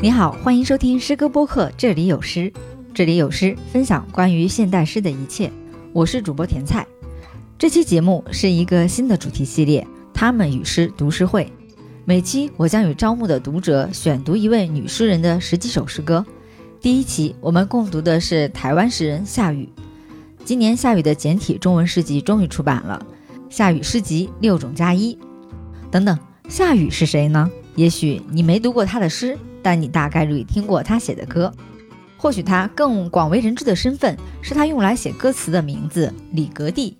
你好，欢迎收听诗歌播客，这里有诗，这里有诗，分享关于现代诗的一切。我是主播甜菜。这期节目是一个新的主题系列，他们与诗读诗会。每期我将与招募的读者选读一位女诗人的十几首诗歌。第一期我们共读的是台湾诗人夏雨。今年夏雨的简体中文诗集终于出版了，《夏雨诗集六种加一》。等等，夏雨是谁呢？也许你没读过他的诗。但你大概率听过他写的歌，或许他更广为人知的身份是他用来写歌词的名字李格弟。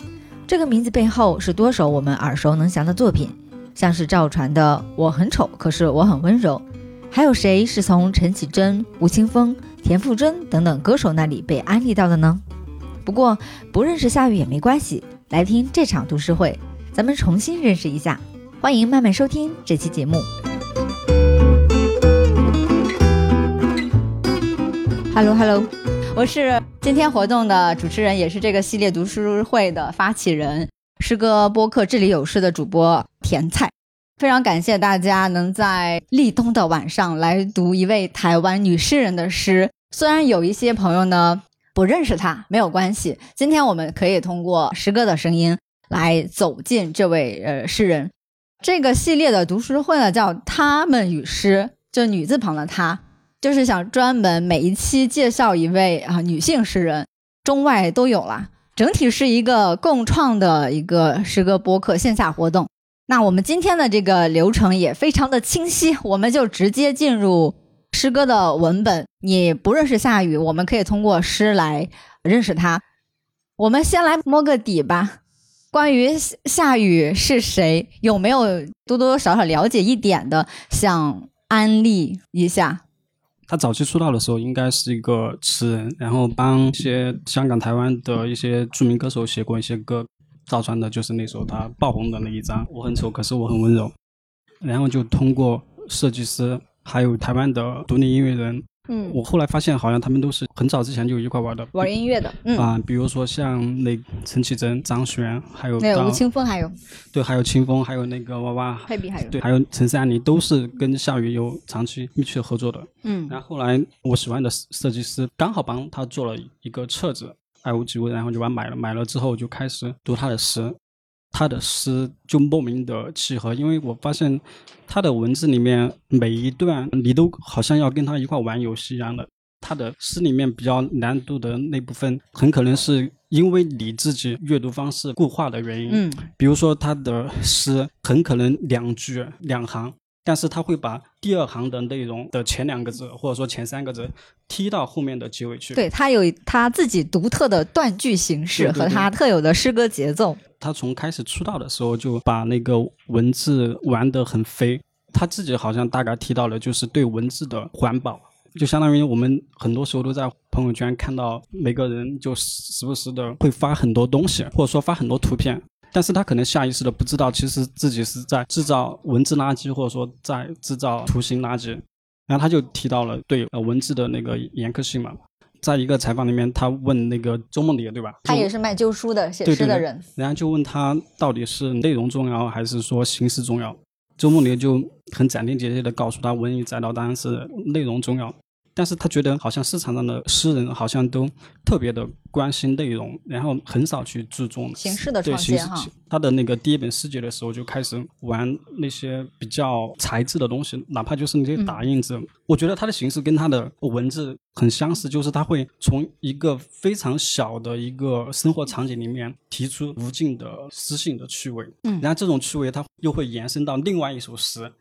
这个名字背后是多首我们耳熟能详的作品，像是赵传的《我很丑，可是我很温柔》，还有谁是从陈绮贞、吴青峰、田馥甄等等歌手那里被安利到的呢？不过不认识夏雨也没关系，来听这场读诗会，咱们重新认识一下。欢迎慢慢收听这期节目。Hello，Hello，我是今天活动的主持人，也是这个系列读书会的发起人，诗歌播客这里有诗的主播甜菜。非常感谢大家能在立冬的晚上来读一位台湾女诗人的诗。虽然有一些朋友呢不认识她，没有关系。今天我们可以通过诗歌的声音来走进这位呃诗人。这个系列的读书会呢叫“他们与诗”，就女字旁的她。就是想专门每一期介绍一位啊女性诗人，中外都有啦。整体是一个共创的一个诗歌播客线下活动。那我们今天的这个流程也非常的清晰，我们就直接进入诗歌的文本。你不认识夏雨，我们可以通过诗来认识他。我们先来摸个底吧。关于夏雨是谁，有没有多多少少了解一点的，想安利一下？他早期出道的时候应该是一个词人，然后帮一些香港、台湾的一些著名歌手写过一些歌。赵传的就是那首他爆红的那一张《我很丑，可是我很温柔》，然后就通过设计师还有台湾的独立音乐人。嗯，我后来发现好像他们都是很早之前就一块玩的，玩音乐的。嗯啊，比如说像那陈绮贞、张悬，还有那个吴青峰，还有对，还有清风，还有那个娃娃，还有对，还有陈珊妮，都是跟夏雨有长期密切合作的。嗯，然后后来我喜欢的设计师刚好帮他做了一个册子，爱屋及乌，然后就把买了，买了之后就开始读他的诗。他的诗就莫名的契合，因为我发现他的文字里面每一段你都好像要跟他一块玩游戏一样的。他的诗里面比较难读的那部分，很可能是因为你自己阅读方式固化的原因。嗯，比如说他的诗很可能两句两行。但是他会把第二行的内容的前两个字，或者说前三个字，踢到后面的结尾去。对他有他自己独特的断句形式和他特有的诗歌节奏。他从开始出道的时候就把那个文字玩得很飞。他自己好像大概提到了，就是对文字的环保，就相当于我们很多时候都在朋友圈看到每个人就时不时的会发很多东西，或者说发很多图片。但是他可能下意识的不知道，其实自己是在制造文字垃圾，或者说在制造图形垃圾。然后他就提到了对呃文字的那个严苛性嘛。在一个采访里面，他问那个周梦蝶，对吧？他也是卖旧书的，写诗的人。然后就问他到底是内容重要还是说形式重要？周梦蝶就很斩钉截铁的告诉他，文艺载道当然是内容重要。但是他觉得好像市场上的诗人好像都特别的关心内容，然后很少去注重形式的创新哈。他的那个第一本诗集的时候就开始玩那些比较材质的东西，哪怕就是那些打印纸。我觉得他的形式跟他的文字很相似，就是他会从一个非常小的一个生活场景里面提出无尽的诗性的趣味，嗯，然后这种趣味他又会延伸到另外一首诗。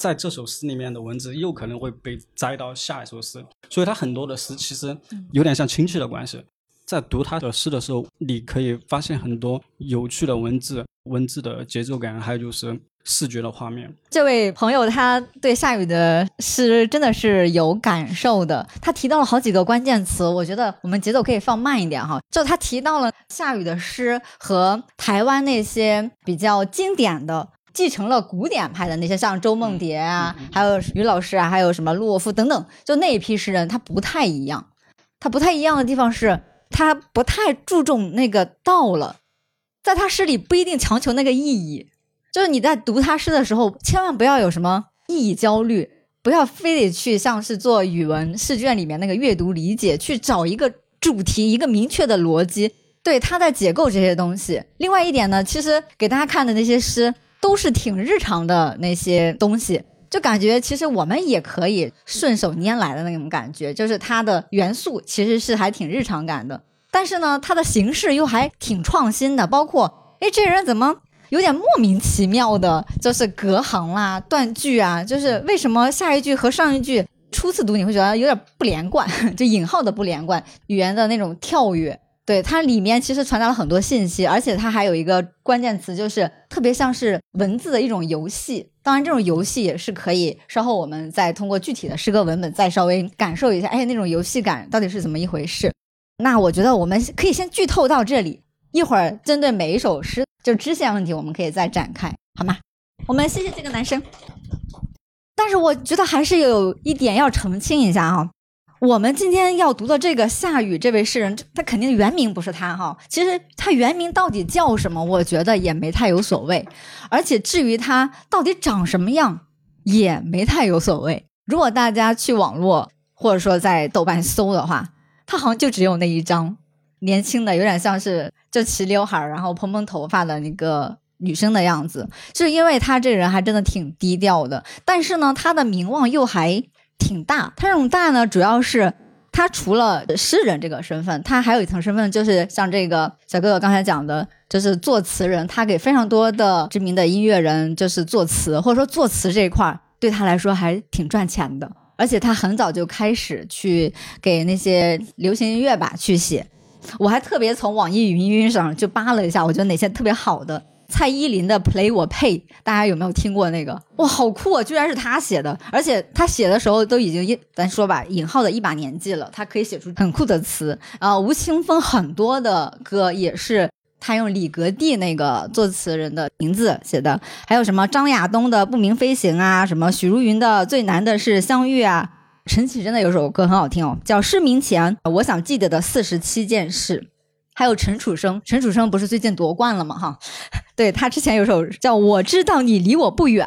在这首诗里面的文字又可能会被摘到下一首诗，所以他很多的诗其实有点像亲戚的关系。在读他的诗的时候，你可以发现很多有趣的文字、文字的节奏感，还有就是视觉的画面。这位朋友他对夏雨的诗真的是有感受的，他提到了好几个关键词，我觉得我们节奏可以放慢一点哈。就他提到了夏雨的诗和台湾那些比较经典的。继承了古典派的那些，像周梦蝶啊，还有于老师啊，还有什么陆沃夫等等，就那一批诗人，他不太一样。他不太一样的地方是，他不太注重那个道了，在他诗里不一定强求那个意义。就是你在读他诗的时候，千万不要有什么意义焦虑。不要非得去像是做语文试卷里面那个阅读理解，去找一个主题，一个明确的逻辑。对，他在解构这些东西。另外一点呢，其实给大家看的那些诗都是挺日常的那些东西，就感觉其实我们也可以顺手拈来的那种感觉，就是它的元素其实是还挺日常感的，但是呢，它的形式又还挺创新的，包括哎，这人怎么有点莫名其妙的，就是隔行啦、断句啊，就是为什么下一句和上一句初次读你会觉得有点不连贯，就引号的不连贯，语言的那种跳跃。对它里面其实传达了很多信息，而且它还有一个关键词，就是特别像是文字的一种游戏。当然，这种游戏也是可以稍后我们再通过具体的诗歌文本再稍微感受一下，哎，那种游戏感到底是怎么一回事？那我觉得我们可以先剧透到这里，一会儿针对每一首诗就支线问题，我们可以再展开，好吗？我们谢谢这个男生，但是我觉得还是有一点要澄清一下哈。我们今天要读的这个夏雨这位诗人，他肯定原名不是他哈。其实他原名到底叫什么，我觉得也没太有所谓。而且至于他到底长什么样，也没太有所谓。如果大家去网络或者说在豆瓣搜的话，他好像就只有那一张年轻的，有点像是就齐刘海然后蓬蓬头发的那个女生的样子。就是因为他这人还真的挺低调的，但是呢，他的名望又还。挺大，他这种大呢，主要是他除了诗人这个身份，他还有一层身份，就是像这个小哥哥刚才讲的，就是作词人，他给非常多的知名的音乐人就是作词，或者说作词这一块对他来说还挺赚钱的，而且他很早就开始去给那些流行音乐吧去写，我还特别从网易云音乐上就扒了一下，我觉得哪些特别好的。蔡依林的《Play 我配》，大家有没有听过那个？哇，好酷啊！居然是他写的，而且他写的时候都已经一，咱说吧，引号的一把年纪了，他可以写出很酷的词啊。吴青峰很多的歌也是他用李格弟那个作词人的名字写的，还有什么张亚东的《不明飞行》啊，什么许茹芸的《最难的是相遇》啊，陈绮贞的有首歌很好听哦，叫《失明前我想记得的四十七件事》。还有陈楚生，陈楚生不是最近夺冠了吗？哈，对他之前有首叫《我知道你离我不远》，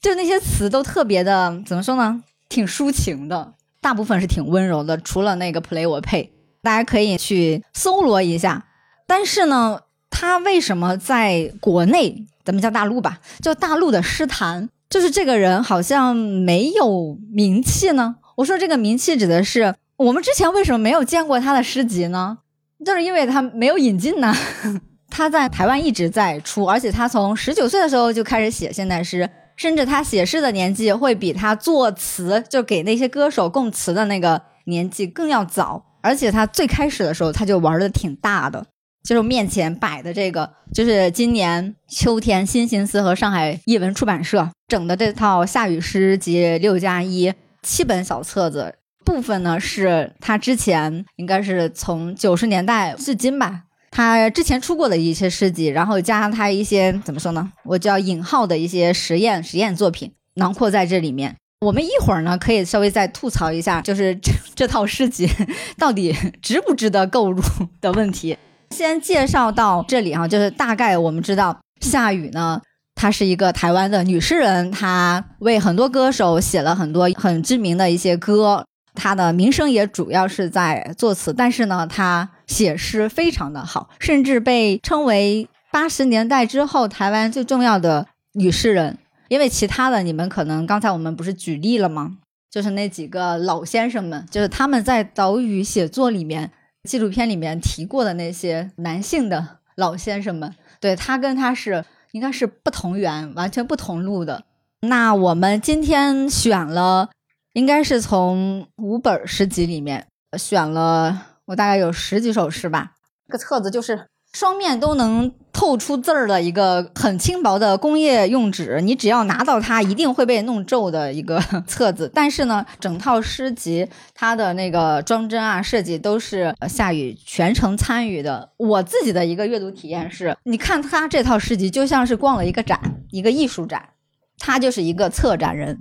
就那些词都特别的，怎么说呢？挺抒情的，大部分是挺温柔的，除了那个 play 我配，大家可以去搜罗一下。但是呢，他为什么在国内，咱们叫大陆吧，叫大陆的诗坛，就是这个人好像没有名气呢？我说这个名气指的是我们之前为什么没有见过他的诗集呢？就是因为他没有引进呢，他在台湾一直在出，而且他从十九岁的时候就开始写现代诗，甚至他写诗的年纪会比他作词就给那些歌手供词的那个年纪更要早。而且他最开始的时候他就玩的挺大的，就是面前摆的这个，就是今年秋天新心思和上海译文出版社整的这套夏雨诗集六加一七本小册子。部分呢是他之前应该是从九十年代至今吧，他之前出过的一些诗集，然后加上他一些怎么说呢？我叫引号的一些实验实验作品囊括在这里面。我们一会儿呢可以稍微再吐槽一下，就是这这套诗集 到底值不值得购入的问题。先介绍到这里哈，就是大概我们知道夏雨呢，她是一个台湾的女诗人，她为很多歌手写了很多很知名的一些歌。他的名声也主要是在作词，但是呢，他写诗非常的好，甚至被称为八十年代之后台湾最重要的女诗人。因为其他的，你们可能刚才我们不是举例了吗？就是那几个老先生们，就是他们在岛屿写作里面、纪录片里面提过的那些男性的老先生们。对他跟他是应该是不同源、完全不同路的。那我们今天选了。应该是从五本诗集里面选了，我大概有十几首诗吧。这个册子就是双面都能透出字儿的一个很轻薄的工业用纸，你只要拿到它，一定会被弄皱的一个 册子。但是呢，整套诗集它的那个装帧啊、设计都是夏雨全程参与的。我自己的一个阅读体验是，你看他这套诗集就像是逛了一个展，一个艺术展，他就是一个策展人。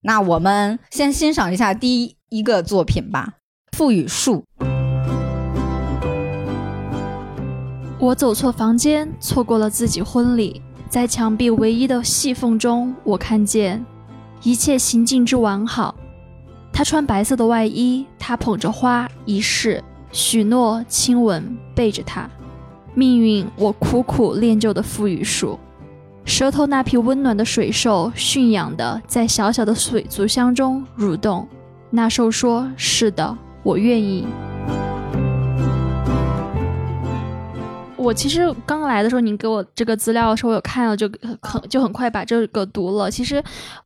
那我们先欣赏一下第一个作品吧，《赋予树》。我走错房间，错过了自己婚礼。在墙壁唯一的细缝中，我看见一切行径之完好。他穿白色的外衣，他捧着花，仪式、许诺、亲吻，背着他。命运，我苦苦练就的腹语术。舌头那匹温暖的水兽，驯养的在小小的水族箱中蠕动。那兽说：“是的，我愿意。”我其实刚来的时候，你给我这个资料的时候，我有看到，就很就很快把这个读了。其实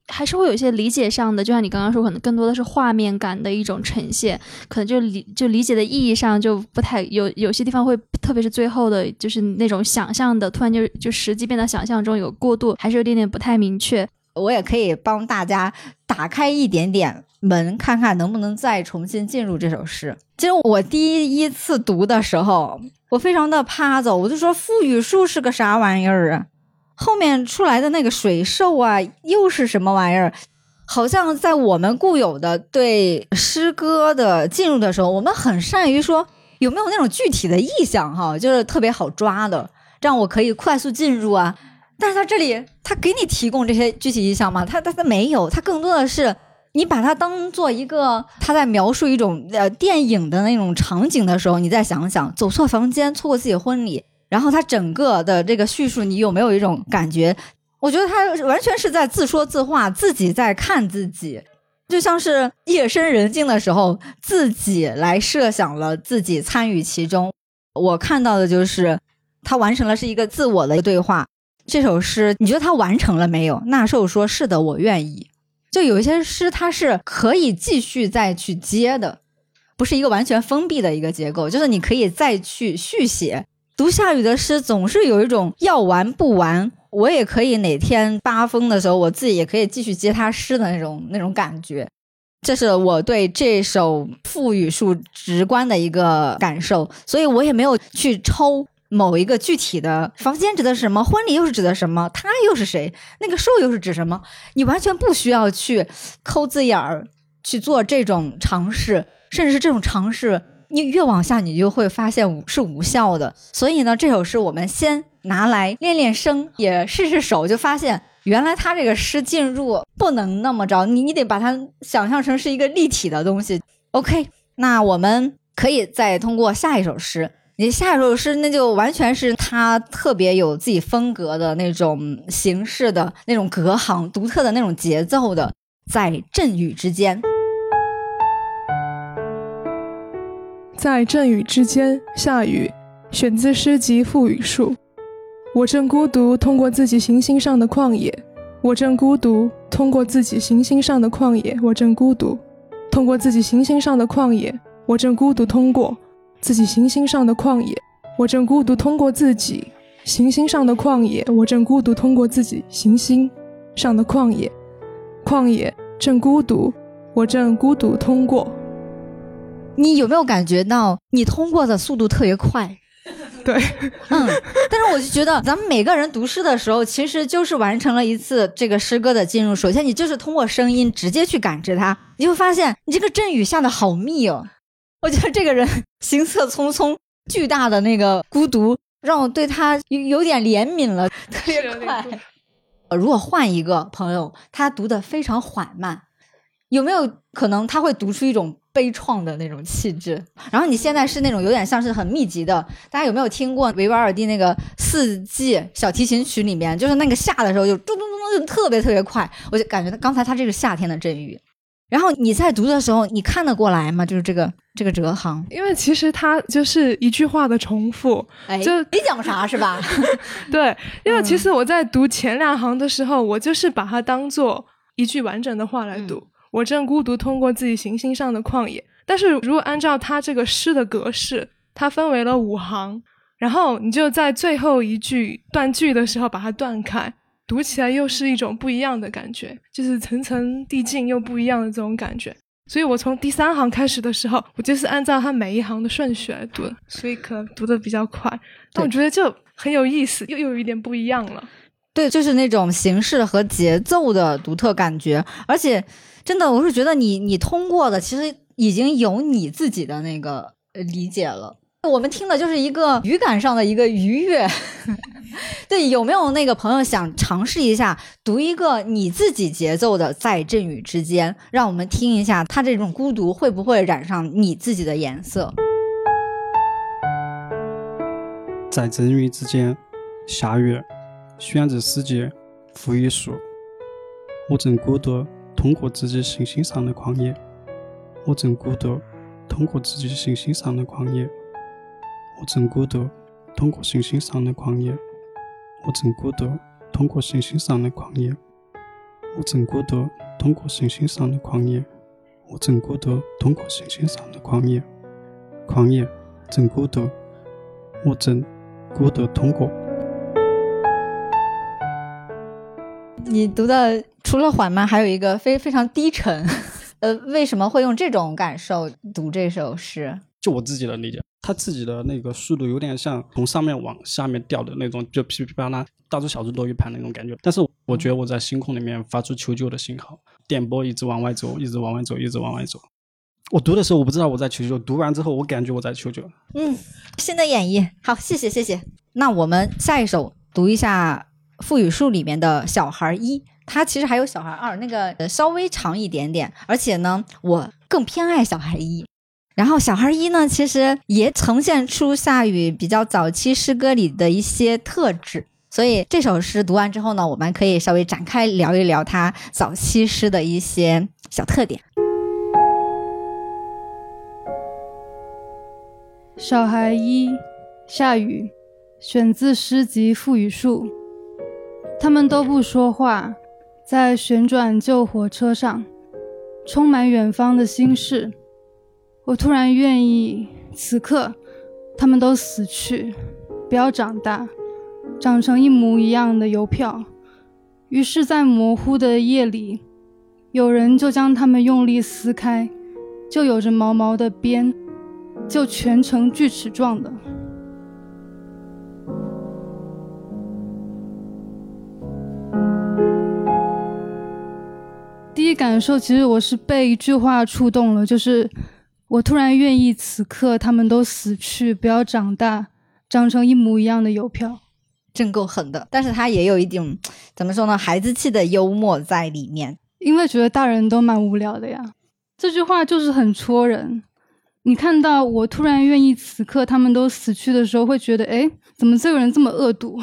还是会有一些理解上的，就像你刚刚说，可能更多的是画面感的一种呈现，可能就理就理解的意义上就不太有，有些地方会，特别是最后的，就是那种想象的，突然就就实际变得想象中有过渡，还是有点点不太明确。我也可以帮大家打开一点点门，看看能不能再重新进入这首诗。其实我第一次读的时候。我非常的趴走，我就说赋语术是个啥玩意儿啊？后面出来的那个水兽啊，又是什么玩意儿？好像在我们固有的对诗歌的进入的时候，我们很善于说有没有那种具体的意象哈，就是特别好抓的，这样我可以快速进入啊。但是他这里他给你提供这些具体意象吗？他他他没有，他更多的是。你把它当做一个他在描述一种呃电影的那种场景的时候，你再想想走错房间错过自己婚礼，然后他整个的这个叙述，你有没有一种感觉？我觉得他完全是在自说自话，自己在看自己，就像是夜深人静的时候，自己来设想了自己参与其中。我看到的就是他完成了是一个自我的对话。这首诗，你觉得他完成了没有？纳寿说：“是的，我愿意。”就有一些诗，它是可以继续再去接的，不是一个完全封闭的一个结构，就是你可以再去续写。读夏雨的诗，总是有一种要完不完，我也可以哪天发疯的时候，我自己也可以继续接他诗的那种那种感觉。这是我对这首赋语术直观的一个感受，所以我也没有去抽。某一个具体的房间指的是什么？婚礼又是指的什么？他又是谁？那个兽又是指什么？你完全不需要去抠字眼儿去做这种尝试，甚至是这种尝试，你越往下，你就会发现是无效的。所以呢，这首诗我们先拿来练练声，也试试手，就发现原来他这个诗进入不能那么着，你你得把它想象成是一个立体的东西。OK，那我们可以再通过下一首诗。你下一首诗，那就完全是他特别有自己风格的那种形式的那种隔行，独特的那种节奏的，在阵雨之间，在阵雨之间下雨，选自诗集《赋语术》。我正孤独，通过自己行星上的旷野；我正孤独，通过自己行星上的旷野；我正孤独，通过自己行星上的旷野；我正孤独通过。自己行星上的旷野，我正孤独通过自己行星上的旷野，我正孤独通过自己行星上的旷野，旷野正孤独，我正孤独通过。你有没有感觉到你通过的速度特别快？对，嗯，但是我就觉得咱们每个人读诗的时候，其实就是完成了一次这个诗歌的进入。首先，你就是通过声音直接去感知它，你会发现你这个阵雨下的好密哦。我觉得这个人行色匆匆，巨大的那个孤独，让我对他有有点怜悯了，特别快。如果换一个朋友，他读的非常缓慢，有没有可能他会读出一种悲怆的那种气质？然后你现在是那种有点像是很密集的，大家有没有听过维瓦尔第那个四季小提琴曲里面，就是那个下的时候就咚咚咚咚就特别特别快，我就感觉刚才他这是夏天的阵雨。然后你在读的时候，你看得过来吗？就是这个这个折行，因为其实它就是一句话的重复，就没讲啥是吧？对，因为其实我在读前两行的时候，我就是把它当做一句完整的话来读。我正孤独通过自己行星上的旷野，但是如果按照它这个诗的格式，它分为了五行，然后你就在最后一句断句的时候把它断开。读起来又是一种不一样的感觉，就是层层递进又不一样的这种感觉。所以我从第三行开始的时候，我就是按照它每一行的顺序来读，所以可能读的比较快。但我觉得就很有意思，又有一点不一样了。对，就是那种形式和节奏的独特感觉。而且，真的，我是觉得你你通过的其实已经有你自己的那个理解了。我们听的就是一个语感上的一个愉悦。对，有没有那个朋友想尝试一下读一个你自己节奏的《在阵雨之间》，让我们听一下他这种孤独会不会染上你自己的颜色？在阵雨之间，下雨，选择世界，赋予树。我正孤独，通过自己信心上的旷野。我正孤独，通过自己信心上的旷野。我正孤独，通过星星上的狂野。我正孤独，通过星星上的狂野。我正孤独，通过星星上的狂野。我正孤独，通过星星上的狂野。狂野，正孤独。我正孤独通过。你读的除了缓慢，还有一个非非常低沉。呃，为什么会用这种感受读这首诗？就我自己的理解。他自己的那个速度有点像从上面往下面掉的那种，就噼噼啪啦，大珠小珠落玉盘那种感觉。但是我觉得我在星空里面发出求救的信号，电波一直往外走，一直往外走，一直往外走。我读的时候我不知道我在求救，读完之后我感觉我在求救。嗯，新的演绎，好，谢谢谢谢。那我们下一首读一下《赋予树》里面的小孩一，它其实还有小孩二，那个稍微长一点点，而且呢，我更偏爱小孩一。然后小孩一呢，其实也呈现出夏雨比较早期诗歌里的一些特质，所以这首诗读完之后呢，我们可以稍微展开聊一聊他早期诗的一些小特点。小孩一，夏雨，选自诗集《赋予树》。他们都不说话，在旋转旧火车上，充满远方的心事。我突然愿意，此刻他们都死去，不要长大，长成一模一样的邮票。于是，在模糊的夜里，有人就将它们用力撕开，就有着毛毛的边，就全成锯齿状的。第一感受，其实我是被一句话触动了，就是。我突然愿意此刻他们都死去，不要长大，长成一模一样的邮票，真够狠的。但是他也有一点怎么说呢，孩子气的幽默在里面，因为觉得大人都蛮无聊的呀。这句话就是很戳人。你看到我突然愿意此刻他们都死去的时候，会觉得哎，怎么这个人这么恶毒？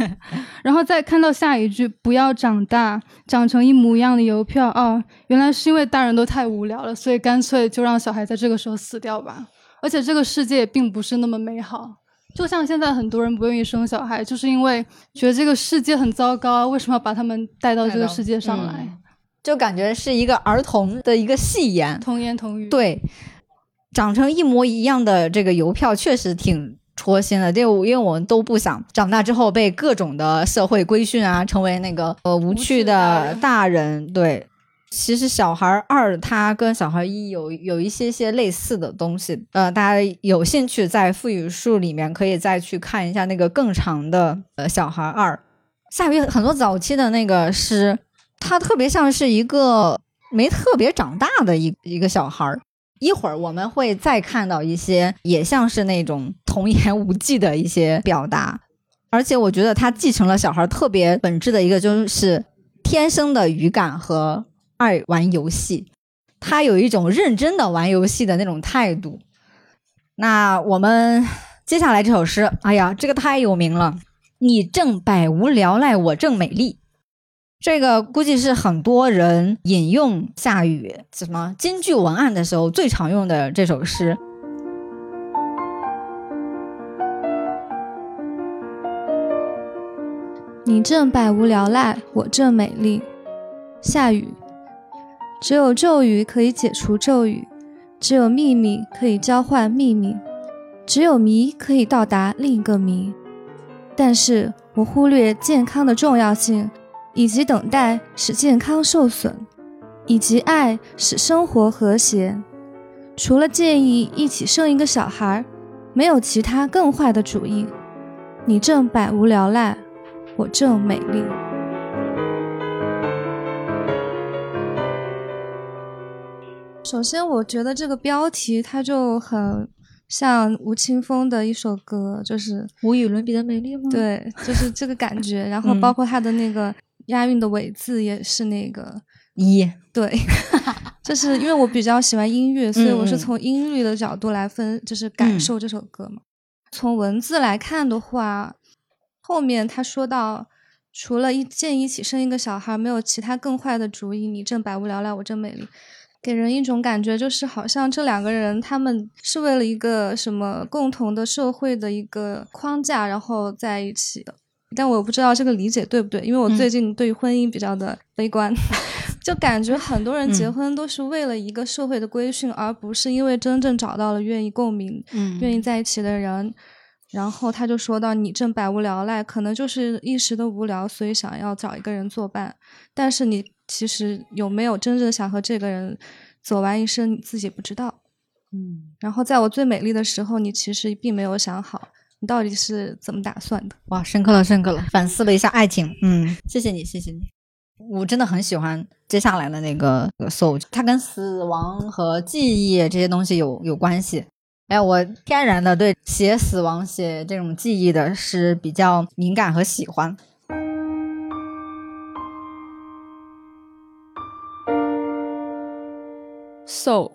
然后再看到下一句“不要长大，长成一模一样的邮票”，哦，原来是因为大人都太无聊了，所以干脆就让小孩在这个时候死掉吧。而且这个世界也并不是那么美好，就像现在很多人不愿意生小孩，就是因为觉得这个世界很糟糕，为什么要把他们带到这个世界上来？就感觉是一个儿童的一个戏言，童言童语。对。长成一模一样的这个邮票确实挺戳心的，就因为我们都不想长大之后被各种的社会规训啊，成为那个呃无趣的大人。对，其实小孩二他跟小孩一有有一些些类似的东西，呃，大家有兴趣在赋予树里面可以再去看一下那个更长的呃小孩二。下雨很多早期的那个诗，他特别像是一个没特别长大的一一个小孩儿。一会儿我们会再看到一些也像是那种童言无忌的一些表达，而且我觉得他继承了小孩特别本质的一个，就是天生的语感和爱玩游戏，他有一种认真的玩游戏的那种态度。那我们接下来这首诗，哎呀，这个太有名了，你正百无聊赖，我正美丽。这个估计是很多人引用夏雨什么京剧文案的时候最常用的这首诗。你正百无聊赖，我正美丽。夏雨，只有咒语可以解除咒语，只有秘密可以交换秘密，只有谜可以到达另一个谜。但是我忽略健康的重要性。以及等待使健康受损，以及爱使生活和谐。除了建议一起生一个小孩，没有其他更坏的主意。你正百无聊赖，我正美丽。首先，我觉得这个标题它就很像吴青峰的一首歌，就是无与伦比的美丽吗？，对，就是这个感觉。然后嗯包括他的那个押韵的尾字也是那个，一，对，就是因为我比较喜欢音乐，所以我是从音律的角度来分，就是感嗯受这首歌嘛。从文字来看的话，后面他说到，除了一见一起生一个小孩，没有其他更坏的主意。你正百无聊赖，我正美丽。给人一种感觉，就是好像这两个人他们是为了一个什么共同的社会的一个框架，然后在一起的。但我不知道这个理解对不对，因为我最嗯近对婚姻比较的悲观，就感觉很多人结嗯婚都是为了一个社会的规训，而不是因为真正找到了愿意共鸣、嗯愿意在一起的人。然后他就说到：“你正百无聊赖，可能就是一时的无聊，所以想要找一个人作伴。但是你其实有没有真正想和这个人走完一生，你自己不知道。嗯，然后在我最美丽的时候，你其实并没有想好你到底是怎么打算的。哇，深刻了，深刻了，反思了一下爱情。嗯，谢谢你，谢谢你。我真的很喜欢接下来的那个 soul，它跟死亡和记忆这些东西有有关系。哎，我天然的对写死亡、写这种记忆的是比较敏感和喜欢。so，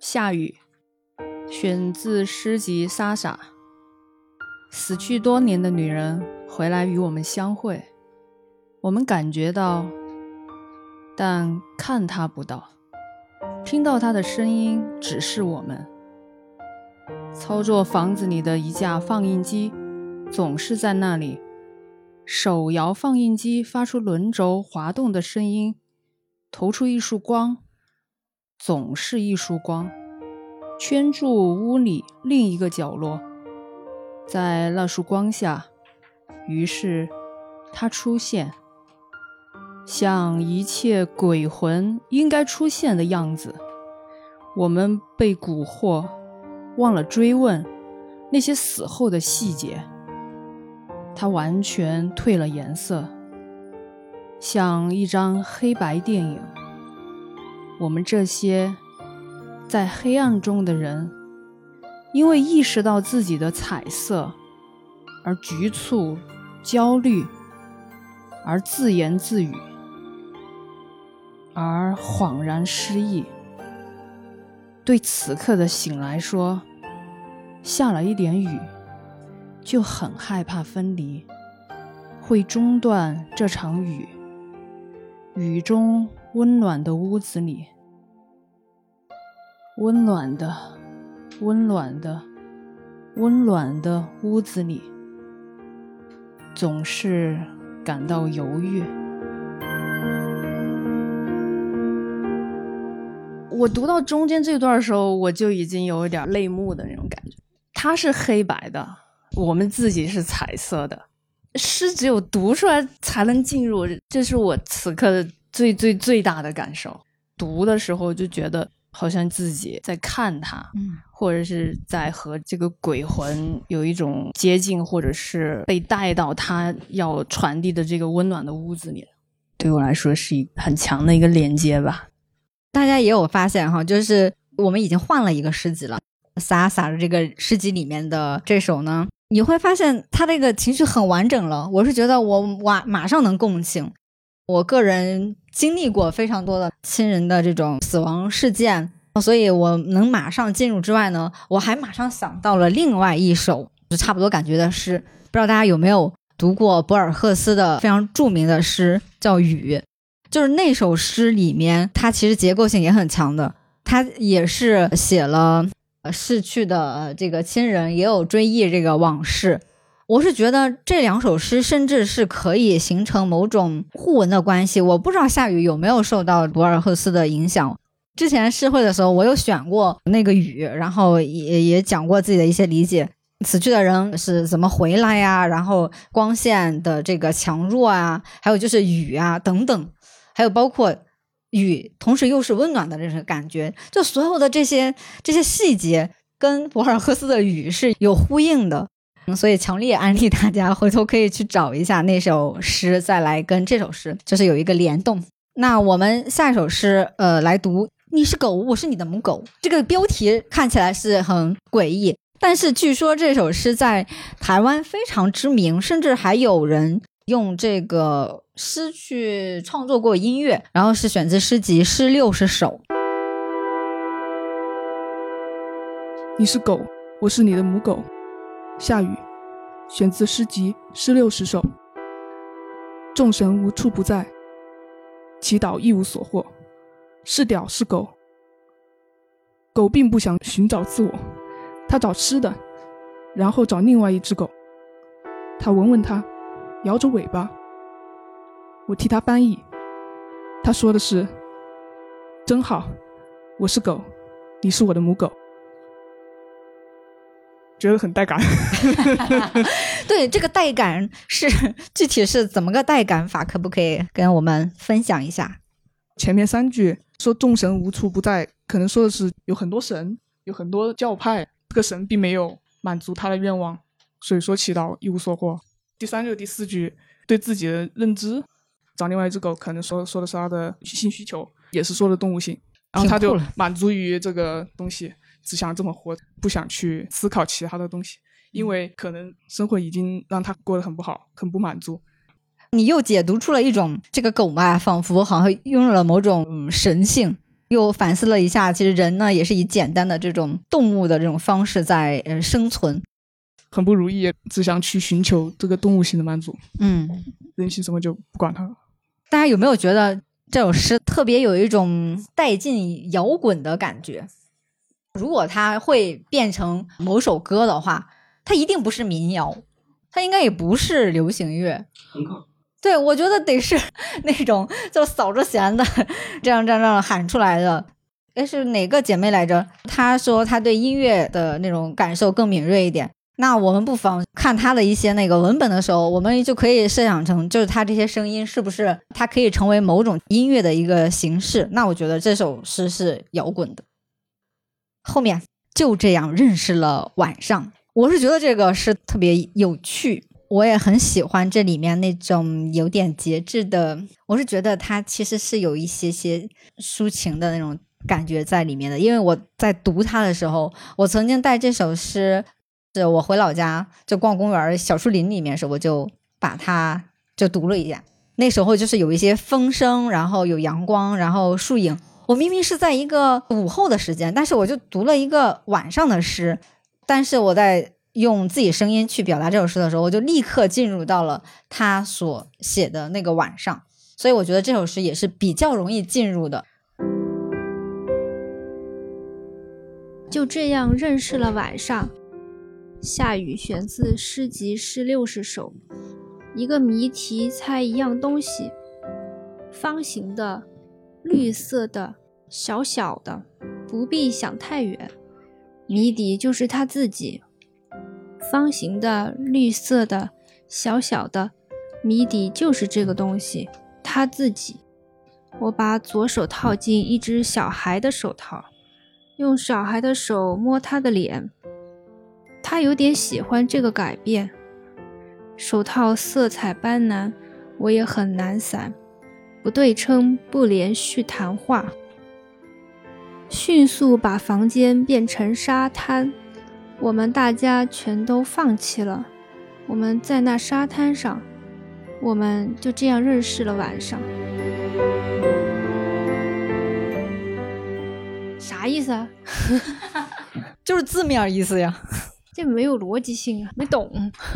下雨，选自诗集《莎莎》。死去多年的女人回来与我们相会，我们感觉到，但看她不到，听到她的声音只是我们。操作房子里的一架放映机，总是在那里。手摇放映机发出轮轴滑动的声音，投出一束光。总是一束光，圈住屋里另一个角落。在那束光下，于是它出现，像一切鬼魂应该出现的样子。我们被蛊惑，忘了追问那些死后的细节。它完全褪了颜色，像一张黑白电影。我们这些在黑暗中的人，因为意识到自己的彩色而局促、焦虑，而自言自语，而恍然失忆。对此刻的醒来说，下了一点雨，就很害怕分离，会中断这场雨。雨中。温暖的屋子里，温暖的、温暖的、温暖的屋子里，总是感到犹豫。我读到中间这段的时候，我就已经有一点泪目的那种感觉。它是黑白的，我们自己是彩色的。诗只有读出来才能进入，这是我此刻的。最最最大的感受，读的时候就觉得好像自己在看他，嗯，或者是在和这个鬼魂有一种接近，或者是被带到他要传递的这个温暖的屋子里。对我来说是一很强的一个连接吧。大家也有发现哈，就是我们已经换了一个诗集了，洒洒的这个诗集里面的这首呢，你会发现他这个情绪很完整了。我是觉得我马马上能共情。我个人经历过非常多的亲人的这种死亡事件，所以我能马上进入之外呢，我还马上想到了另外一首就差不多感觉的诗。不知道大家有没有读过博尔赫斯的非常著名的诗，叫《雨》。就是那首诗里面，它其实结构性也很强的，它也是写了逝去的这个亲人，也有追忆这个往事。我是觉得这两首诗甚至是可以形成某种互文的关系。我不知道夏雨有没有受到博尔赫斯的影响。之前诗会的时候，我有选过那个雨，然后也也讲过自己的一些理解。死去的人是怎么回来呀？然后光线的这个强弱啊，还有就是雨啊等等，还有包括雨，同时又是温暖的这种感觉。就所有的这些这些细节，跟博尔赫斯的雨是有呼应的。所以强烈安利大家回头可以去找一下那首诗，再来跟这首诗就是有一个联动。那我们下一首诗，呃，来读你是狗，我是你的母狗。这个标题看起来是很诡异，但是据说这首诗在台湾非常知名，甚至还有人用这个诗去创作过音乐，然后是选自诗集《诗六十首》。你是狗，我是你的母狗。下雨，选自诗集《诗六十首》。众神无处不在，祈祷一无所获。是屌是狗，狗并不想寻找自我，它找吃的，然后找另外一只狗。它闻闻它，摇着尾巴。我替它翻译，它说的是：“真好，我是狗，你是我的母狗。”觉得很带感。对，这个带感是具体是怎么个带感法？可不可以跟我们分享一下？前面三句说众神无处不在，可能说的是有很多神，有很多教派，这个神并没有满足他的愿望，所以说祈祷一无所获。第三句、第四句对自己的认知，找另外一只狗，可能说说的是他的性需求，也是说的动物性，然后他就满足于这个东西，只想这么活，不想去思考其他的东西，因为可能生活已经让他过得很不好，很不满足。你又解读出了一种这个狗嘛，仿佛好像拥有了某种神性。又反思了一下，其实人呢也是以简单的这种动物的这种方式在呃生存，很不如意，只想去寻求这个动物性的满足。嗯，人性什么就不管它了。大家有没有觉得这首诗特别有一种带进摇滚的感觉？如果它会变成某首歌的话，它一定不是民谣，它应该也不是流行乐。对，我觉得得是 那种就扫着弦的，这样这样这样喊出来的。哎，是哪个姐妹来着？她说她对音乐的那种感受更敏锐一点。那我们不妨看她的一些那个文本的时候，我们就可以设想成，就是她这些声音是不是它可以成为某种音乐的一个形式？那我觉得这首诗是摇滚的。后面就这样认识了晚上，我是觉得这个是特别有趣。我也很喜欢这里面那种有点节制的，我是觉得它其实是有一些些抒情的那种感觉在里面的。因为我在读它的时候，我曾经带这首诗，是我回老家就逛公园小树林里面时，我就把它就读了一下。那时候就是有一些风声，然后有阳光，然后树影。我明明是在一个午后的时间，但是我就读了一个晚上的诗，但是我在。用自己声音去表达这首诗的时候，我就立刻进入到了他所写的那个晚上，所以我觉得这首诗也是比较容易进入的。就这样认识了晚上。下雨选自诗集诗六十首。一个谜题，猜一样东西。方形的，绿色的，小小的，不必想太远。谜底就是他自己。方形的、绿色的、小小的谜底就是这个东西，他自己。我把左手套进一只小孩的手套，用小孩的手摸他的脸。他有点喜欢这个改变。手套色彩斑斓，我也很懒散，不对称、不连续谈话。迅速把房间变成沙滩。我们大家全都放弃了。我们在那沙滩上，我们就这样认识了晚上。啥意思啊？就是字面意思呀。这没有逻辑性啊，没懂。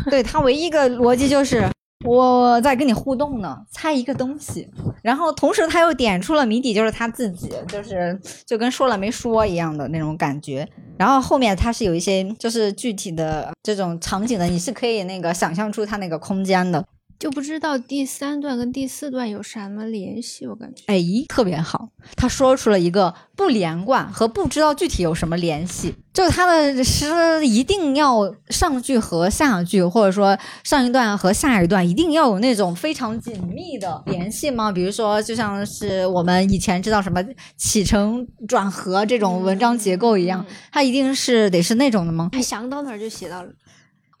对他唯一一个逻辑就是。我在跟你互动呢，猜一个东西，然后同时他又点出了谜底，就是他自己，就是就跟说了没说一样的那种感觉。然后后面他是有一些就是具体的这种场景的，你是可以那个想象出他那个空间的。就不知道第三段跟第四段有什么联系，我感觉哎，特别好，他说出了一个不连贯和不知道具体有什么联系，就是他的诗一定要上句和下句，或者说上一段和下一段一定要有那种非常紧密的联系吗？比如说，就像是我们以前知道什么起承转合这种文章结构一样，它一定是得是那种的吗？他想到哪儿就写到了。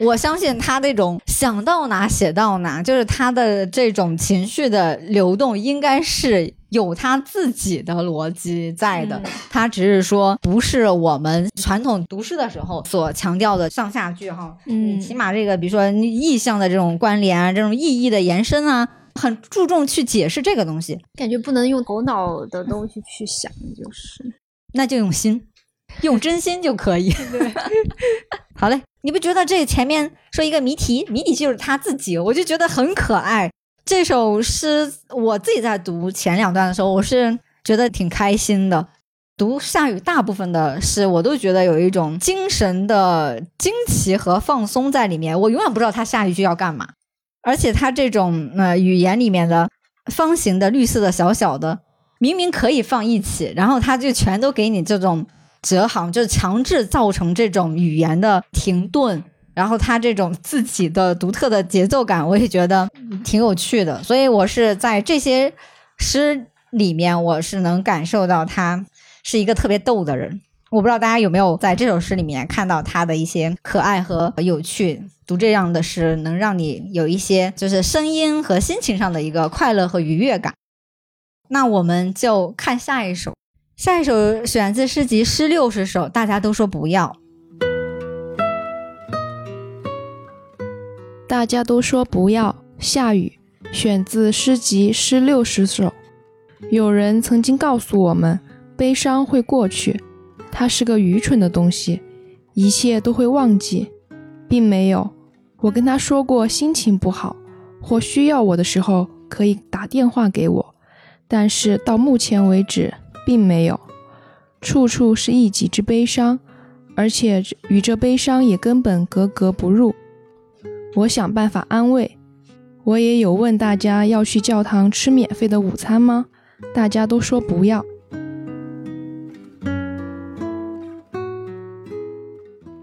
我相信他那种想到哪写到哪，就是他的这种情绪的流动，应该是有他自己的逻辑在的。他只是说不是我们传统读诗的时候所强调的上下句哈。嗯，起码这个比如说意象的这种关联啊，这种意义的延伸啊，很注重去解释这个东西。感觉不能用头脑的东西去想，就是那就用心。用真心就可以。对，好嘞，你不觉得这前面说一个谜题，谜底就是他自己，我就觉得很可爱。这首诗我自己在读前两段的时候，我是觉得挺开心的。读夏雨大部分的诗，我都觉得有一种精神的惊奇和放松在里面。我永远不知道他下一句要干嘛，而且他这种呃语言里面的方形的、绿色的、小小的，明明可以放一起，然后他就全都给你这种。折行就是强制造成这种语言的停顿，然后他这种自己的独特的节奏感，我也觉得挺有趣的。所以我是在这些诗里面，我是能感受到他是一个特别逗的人。我不知道大家有没有在这首诗里面看到他的一些可爱和有趣。读这样的诗，能让你有一些就是声音和心情上的一个快乐和愉悦感。那我们就看下一首。下一首选自诗集诗六十首，大家都说不要。大家都说不要下雨，选自诗集诗六十首。有人曾经告诉我们，悲伤会过去，它是个愚蠢的东西，一切都会忘记，并没有。我跟他说过，心情不好或需要我的时候可以打电话给我，但是到目前为止。并没有，处处是一己之悲伤，而且与这悲伤也根本格格不入。我想办法安慰，我也有问大家要去教堂吃免费的午餐吗？大家都说不要。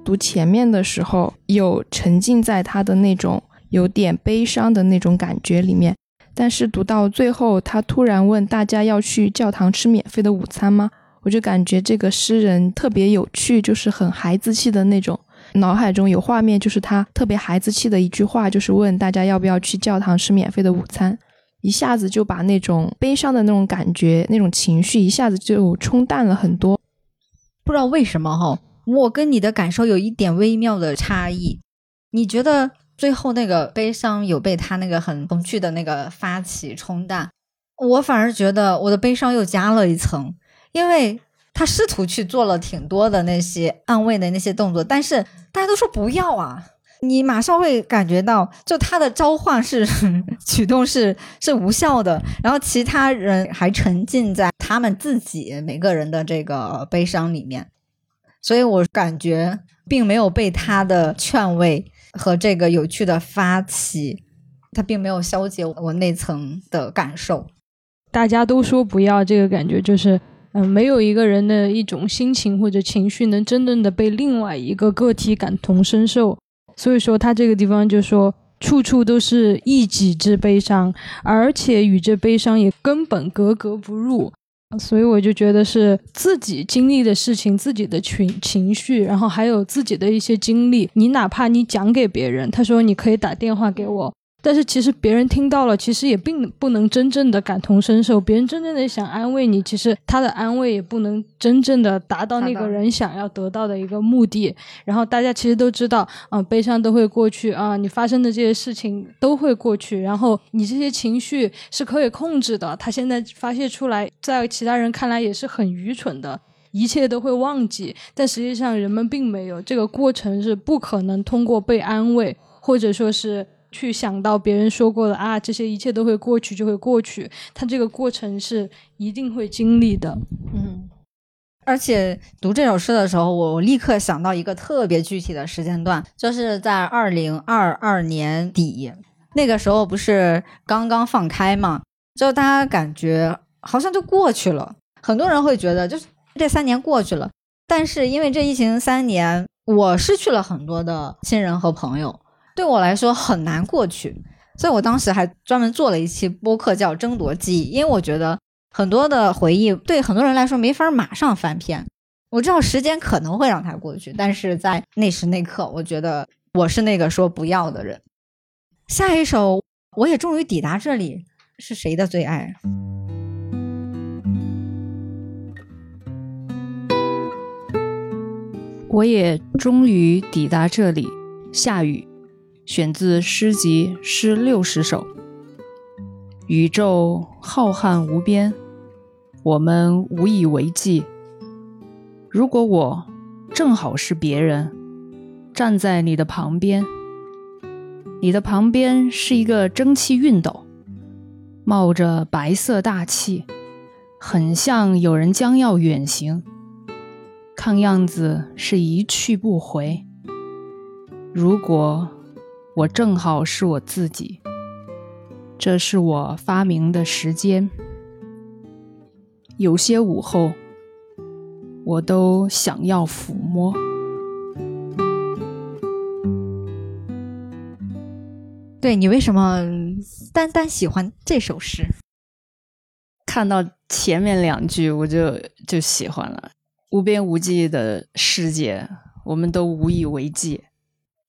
读前面的时候，有沉浸在他的那种有点悲伤的那种感觉里面。但是读到最后，他突然问大家要去教堂吃免费的午餐吗？我就感觉这个诗人特别有趣，就是很孩子气的那种。脑海中有画面，就是他特别孩子气的一句话，就是问大家要不要去教堂吃免费的午餐，一下子就把那种悲伤的那种感觉、那种情绪一下子就冲淡了很多。不知道为什么哈，我跟你的感受有一点微妙的差异。你觉得？最后那个悲伤有被他那个很童趣的那个发起冲淡，我反而觉得我的悲伤又加了一层，因为他试图去做了挺多的那些安慰的那些动作，但是大家都说不要啊，你马上会感觉到就他的召唤是 举动是是无效的，然后其他人还沉浸在他们自己每个人的这个悲伤里面，所以我感觉并没有被他的劝慰。和这个有趣的发起，它并没有消解我那层的感受。大家都说不要这个感觉，就是嗯，没有一个人的一种心情或者情绪能真正的被另外一个个体感同身受。所以说，他这个地方就说，处处都是一己之悲伤，而且与这悲伤也根本格格不入。所以我就觉得是自己经历的事情，自己的情情绪，然后还有自己的一些经历。你哪怕你讲给别人，他说你可以打电话给我。但是其实别人听到了，其实也并不能真正的感同身受。别人真正的想安慰你，其实他的安慰也不能真正的达到那个人想要得到的一个目的。然后大家其实都知道，啊，悲伤都会过去啊，你发生的这些事情都会过去。然后你这些情绪是可以控制的。他现在发泄出来，在其他人看来也是很愚蠢的，一切都会忘记。但实际上人们并没有这个过程是不可能通过被安慰，或者说是。去想到别人说过的啊，这些一切都会过去，就会过去。他这个过程是一定会经历的，嗯。而且读这首诗的时候，我立刻想到一个特别具体的时间段，就是在二零二二年底，那个时候不是刚刚放开嘛，就大家感觉好像就过去了。很多人会觉得，就是这三年过去了，但是因为这疫情三年，我失去了很多的亲人和朋友。对我来说很难过去，所以我当时还专门做了一期播客叫《争夺记忆》，因为我觉得很多的回忆对很多人来说没法马上翻篇。我知道时间可能会让它过去，但是在那时那刻，我觉得我是那个说不要的人。下一首，我也终于抵达这里，是谁的最爱？我也终于抵达这里。下雨，选自诗集诗六十首。宇宙浩瀚无边，我们无以为继。如果我正好是别人，站在你的旁边，你的旁边是一个蒸汽熨斗，冒着白色大气，很像有人将要远行，看样子是一去不回。如果我正好是我自己，这是我发明的时间。有些午后，我都想要抚摸。对你为什么单单喜欢这首诗？看到前面两句，我就就喜欢了。无边无际的世界，我们都无以为继。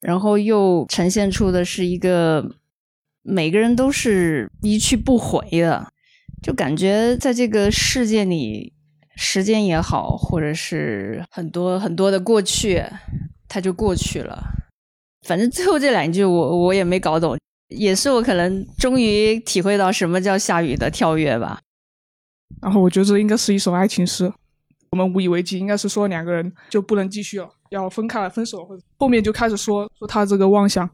然后又呈现出的是一个每个人都是一去不回的，就感觉在这个世界里，时间也好，或者是很多很多的过去，它就过去了。反正最后这两句我我也没搞懂，也是我可能终于体会到什么叫下雨的跳跃吧。然后我觉得这应该是一首爱情诗，我们无以为继，应该是说两个人就不能继续了。要分开了，分手或者后面就开始说说他这个妄想，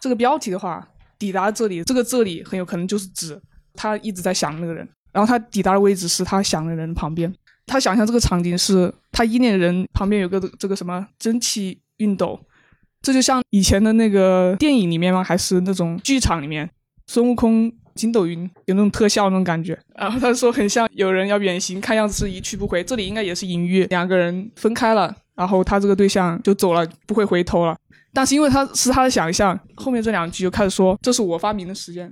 这个标题的话，抵达这里，这个这里很有可能就是指他一直在想那个人，然后他抵达的位置是他想的人旁边，他想象这个场景是他依恋的人旁边有个这个什么蒸汽熨斗，这就像以前的那个电影里面吗？还是那种剧场里面孙悟空筋斗云有那种特效那种感觉？然后他说很像有人要远行，看样子是一去不回，这里应该也是隐喻两个人分开了。然后他这个对象就走了，不会回头了。但是因为他是他的想象，后面这两句就开始说这是我发明的时间，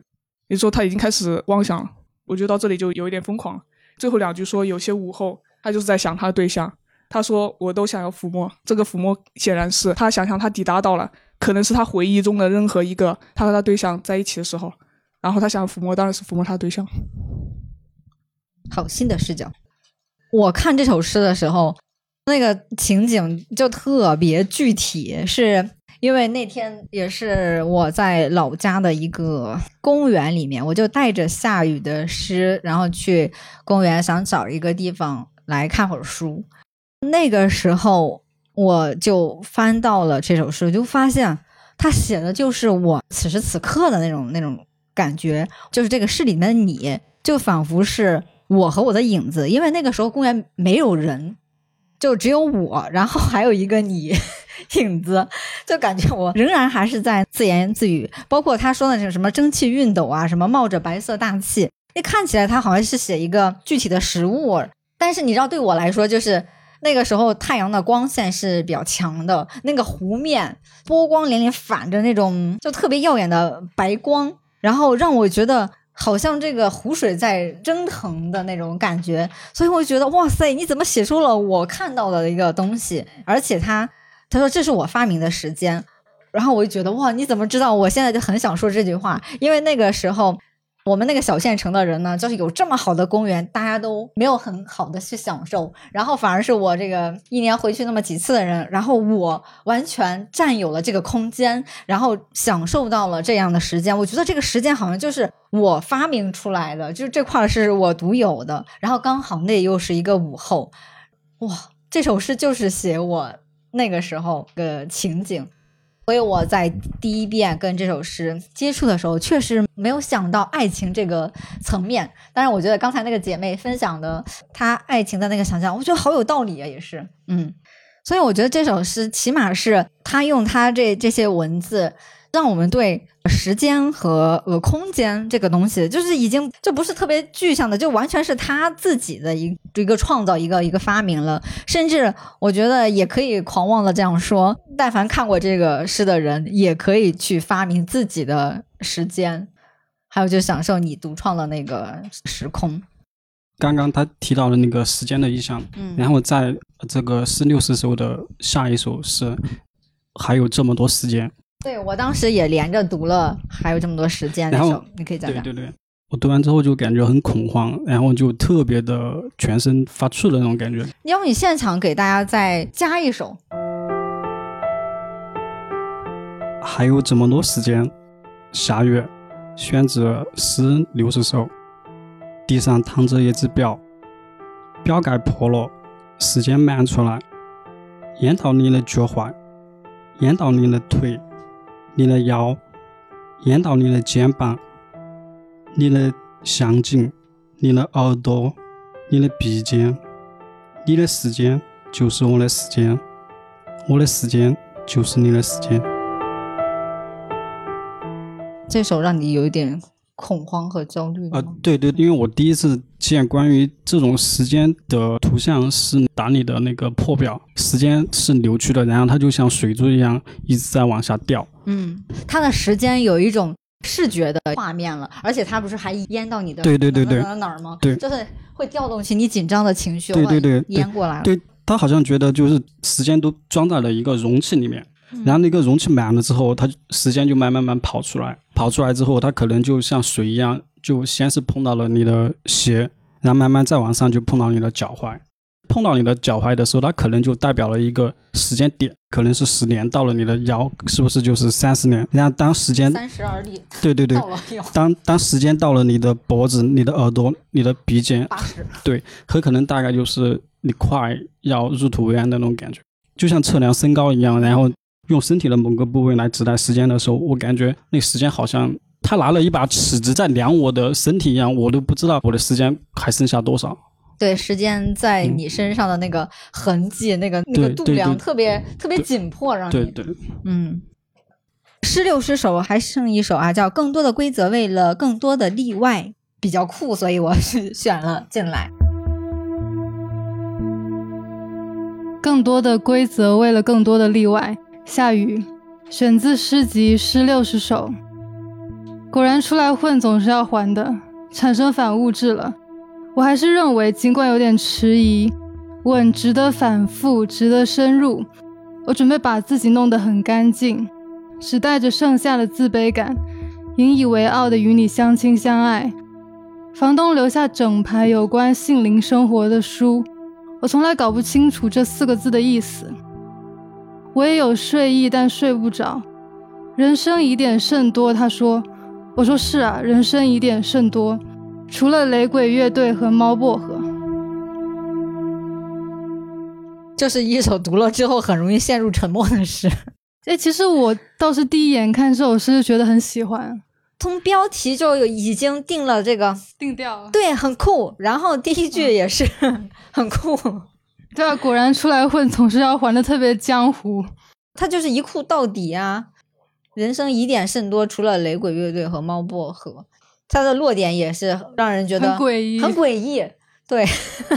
也说他已经开始妄想了。我觉得到这里就有一点疯狂了。最后两句说有些午后，他就是在想他的对象。他说我都想要抚摸，这个抚摸显然是他想象他抵达到了，可能是他回忆中的任何一个他和他对象在一起的时候。然后他想抚摸，当然是抚摸他对象。好新的视角。我看这首诗的时候。那个情景就特别具体，是因为那天也是我在老家的一个公园里面，我就带着下雨的诗，然后去公园想找一个地方来看会儿书。那个时候我就翻到了这首诗，就发现他写的就是我此时此刻的那种那种感觉，就是这个诗里面的你就仿佛是我和我的影子，因为那个时候公园没有人。就只有我，然后还有一个你 影子，就感觉我仍然还是在自言自语。包括他说的那种什么蒸汽熨斗啊，什么冒着白色大气，那看起来他好像是写一个具体的食物，但是你知道，对我来说，就是那个时候太阳的光线是比较强的，那个湖面波光粼粼，反着那种就特别耀眼的白光，然后让我觉得。好像这个湖水在蒸腾的那种感觉，所以我觉得哇塞，你怎么写出了我看到的一个东西？而且他他说这是我发明的时间，然后我就觉得哇，你怎么知道？我现在就很想说这句话，因为那个时候。我们那个小县城的人呢，就是有这么好的公园，大家都没有很好的去享受，然后反而是我这个一年回去那么几次的人，然后我完全占有了这个空间，然后享受到了这样的时间。我觉得这个时间好像就是我发明出来的，就是这块是我独有的。然后刚好那又是一个午后，哇，这首诗就是写我那个时候的情景。所以我在第一遍跟这首诗接触的时候，确实没有想到爱情这个层面。但是我觉得刚才那个姐妹分享的她爱情的那个想象，我觉得好有道理啊，也是，嗯。所以我觉得这首诗起码是她用她这这些文字。让我们对时间和呃空间这个东西，就是已经就不是特别具象的，就完全是他自己的一一个创造，一个一个发明了。甚至我觉得也可以狂妄的这样说：，但凡看过这个诗的人，也可以去发明自己的时间，还有就享受你独创的那个时空。刚刚他提到了那个时间的意象，嗯，然后在这个四六十首的下一首是还有这么多时间。对我当时也连着读了，还有这么多时间的然后时候，你可以讲讲。对对对，我读完之后就感觉很恐慌，然后就特别的全身发怵的那种感觉。要不你现场给大家再加一首？还有这么多时间，下月，选择诗六十首，地上躺着一只表，表盖破了，时间漫出来，淹到你的脚踝，淹到你的腿，你的腰，淹到你的肩膀，你的项颈，你的耳朵，你的鼻尖，你的时间就是我的时间，我的时间就是你的时间。这首让你有一点恐慌和焦虑啊、吗？对对，因为我第一次见关于这种时间的图像是打你的那个破表，时间是扭曲的，然后它就像水珠一样一直在往下掉。嗯，它的时间有一种视觉的画面了，而且它不是还淹到你的对对对对哪儿哪吗？对就是会调动起你紧张的情绪，对对对，淹过来了。对他好像觉得就是时间都装在了一个容器里面，然后那个容器满了之后，它时间就慢慢慢跑出来，跑出来之后，它可能就像水一样，就先是碰到了你的鞋，然后慢慢再往上就碰到你的脚踝。碰到你的脚踝的时候，它可能就代表了一个时间点，可能是十年，到了你的腰，是不是就是三十年？然后当时间三十而立。对对对到了哟，当当时间到了你的脖子、你的耳朵、你的鼻尖，八十。对，很可能大概就是你快要入土为安的那种感觉，就像测量身高一样，然后用身体的某个部位来指代时间的时候，我感觉那时间好像他拿了一把尺子在量我的身体一样，我都不知道我的时间还剩下多少。对，时间在你身上的那个痕迹，那个那个度量特别特别紧迫，让你对对，嗯。诗六十首还剩一首啊，叫《更多的规则为了更多的例外》，比较酷，所以我是选了进来。更多的规则为了更多的例外。下雨，选自诗集《诗六十首》。果然出来混总是要还的，产生反物质了。我还是认为，尽管有点迟疑，吻值得反复，值得深入。我准备把自己弄得很干净，只带着剩下的自卑感，引以为傲的与你相亲相爱。房东留下整排有关性灵生活的书，我从来搞不清楚这四个字的意思。我也有睡意，但睡不着。人生疑点甚多，他说。我说是啊，人生疑点甚多，除了雷鬼乐队和猫薄荷。就是一首读了之后很容易陷入沉默的诗。哎，其实我倒是第一眼看这首诗就觉得很喜欢，从标题就有已经定了这个定调了。对，很酷。然后第一句也是、很酷，对啊，果然出来混总是要还的特别江湖。他就是一酷到底啊！人生疑点甚多，除了雷鬼乐队和猫薄荷，他的落点也是让人觉得很诡异，很诡异。对，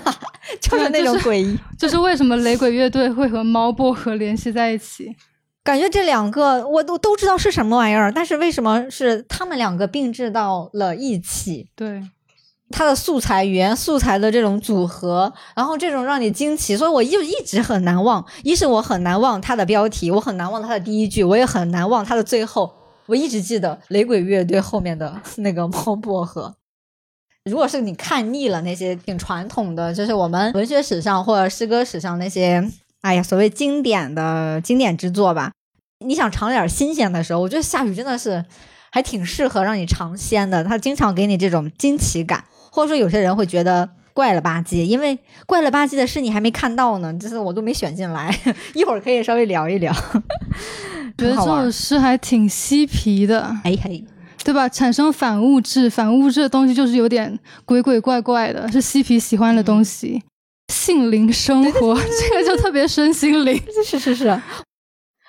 就是那种诡异。就是为什么雷鬼乐队会和猫薄荷联系在一起？感觉这两个我都都知道是什么玩意儿，但是为什么是他们两个并置到了一起？对，它的素材语言素材的这种组合，然后这种让你惊奇，所以我就一直很难忘。一是我很难忘它的标题，我很难忘它的第一句，我也很难忘它的最后。我一直记得雷鬼乐队后面的那个猫薄荷。如果是你看腻了那些挺传统的，就是我们文学史上或者诗歌史上那些，哎呀，所谓经典的经典之作吧，你想尝点新鲜的时候，我觉得下雨真的是还挺适合让你尝鲜的。它经常给你这种惊奇感。或者说有些人会觉得怪了吧唧，因为怪了吧唧的是你还没看到呢，就是我都没选进来，一会儿可以稍微聊一聊。觉得这首诗还挺嬉皮的，哎嘿，对吧？产生反物质，反物质的东西就是有点鬼鬼怪怪的，是嬉皮喜欢的东西。性灵生活，这个就特别身心灵，是是是。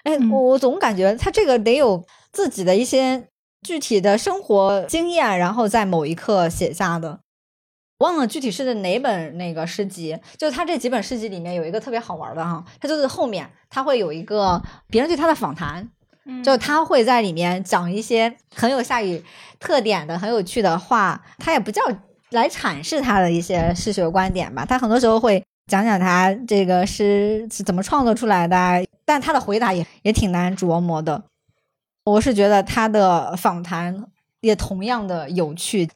哎，我我总感觉他这个得有自己的一些具体的生活经验，然后在某一刻写下的。忘了具体是哪本那个诗集，就他这几本诗集里面有一个特别好玩的哈，他就是后面他会有一个别人对他的访谈，嗯就他会在里面讲一些很有夏雨特点的、很有趣的话，他也不叫来阐释他的一些诗学观点吧，他很多时候会讲讲他这个诗是怎么创作出来的，但他的回答也也挺难琢磨的。我是觉得他的访谈也同样的有趣。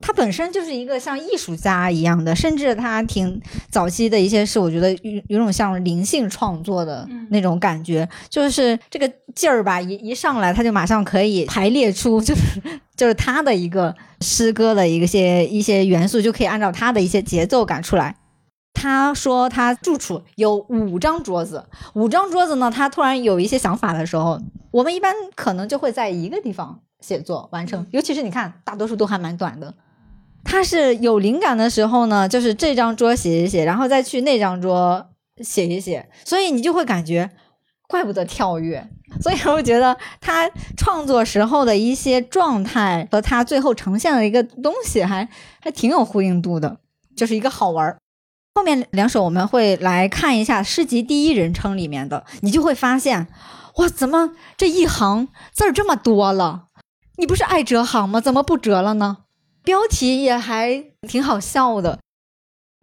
他本身就是一个像艺术家一样的，甚至他挺早期的一些事，我觉得有有种像灵性创作的那种感觉，就是这个劲儿吧，一一上来他就马上可以排列出，就是就是他的一个诗歌的一个些一些元素，就可以按照他的一些节奏感出来。他说他住处有五张桌子，五张桌子呢，他突然有一些想法的时候，我们一般可能就会在一个地方写作完成，尤其是你看，大多数都还蛮短的。他是有灵感的时候呢，就是这张桌写一写，然后再去那张桌写一写，所以你就会感觉，怪不得跳跃。所以我觉得他创作时候的一些状态和他最后呈现的一个东西还还挺有呼应度的，就是一个好玩儿。后面两首我们会来看一下诗集第一人称里面的，你就会发现，哇，怎么这一行字儿这么多了？你不是爱折行吗？怎么不折了呢？标题也还挺好笑的，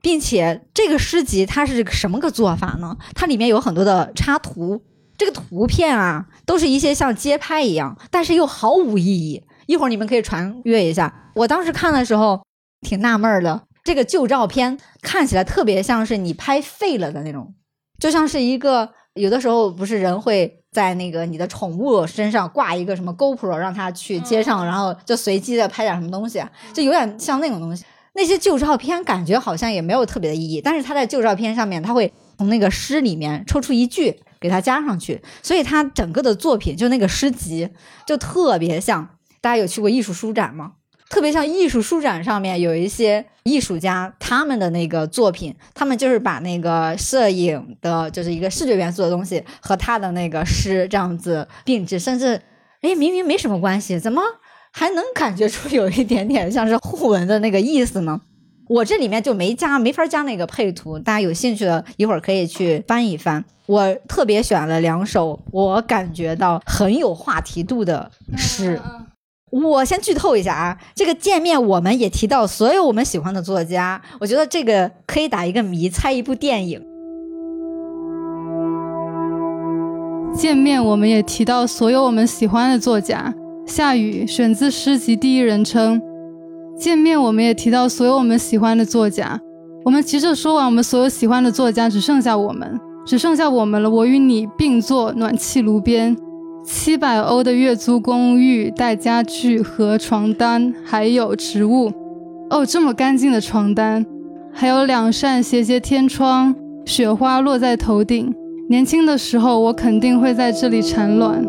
并且这个诗集它是什么个做法呢？它里面有很多的插图，这个图片啊都是一些像街拍一样，但是又毫无意义。一会儿你们可以传阅一下。我当时看的时候挺纳闷的。这个旧照片看起来特别像是你拍废了的那种，就像是一个有的时候不是人会在那个你的宠物身上挂一个什么 GoPro，让它去街上，然后就随机的拍点什么东西，就有点像那种东西。那些旧照片感觉好像也没有特别的意义，但是他在旧照片上面，他会从那个诗里面抽出一句给它加上去，所以他整个的作品就那个诗集就特别像。大家有去过艺术书展吗？特别像艺术书展上面有一些艺术家，他们的那个作品，他们就是把那个摄影的，就是一个视觉元素的东西和他的那个诗这样子并置，甚至，哎，明明没什么关系，怎么还能感觉出有一点点像是互文的那个意思呢？我这里面就没加，没法加那个配图，大家有兴趣的一会儿可以去翻一翻。我特别选了两首，我感觉到很有话题度的诗。我先剧透一下啊，这个见面我们也提到所有我们喜欢的作家，我觉得这个可以打一个谜，猜一部电影。见面我们也提到所有我们喜欢的作家，夏雨选自诗集第一人称。见面我们也提到所有我们喜欢的作家，我们急着说完我们所有喜欢的作家，只剩下我们，只剩下我们了。我与你并坐暖气炉边。七百欧的月租公寓，带家具和床单，还有植物。哦，这么干净的床单，还有两扇斜斜天窗，雪花落在头顶。年轻的时候，我肯定会在这里产卵。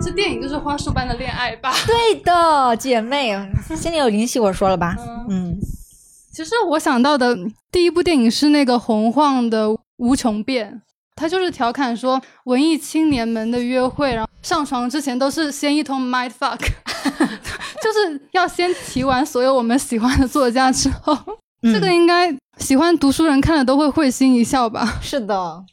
这电影就是花束般的恋爱吧？对的，姐妹，心里有灵犀，我说了吧？嗯，其实我想到的第一部电影是那个洪晃的《无穷变》。他就是调侃说，文艺青年们的约会，然后上床之前都是先一通 mind fuck，就是要先提完所有我们喜欢的作家之后，这个应该喜欢读书人看了都会会心一笑吧？是的。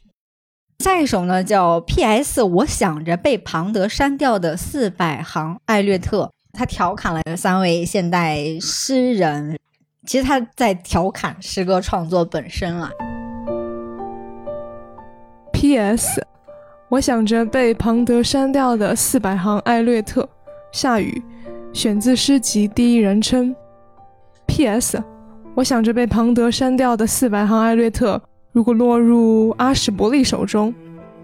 下一首呢叫 P.S. 我想着被庞德删掉的四百行艾略特，他调侃了三位现代诗人，其实他在调侃诗歌创作本身了。P.S. 我想着被庞德删掉的四百行艾略特，下雨，选自诗集第一人称。P.S. 我想着被庞德删掉的四百行艾略特，如果落入阿什伯利手中，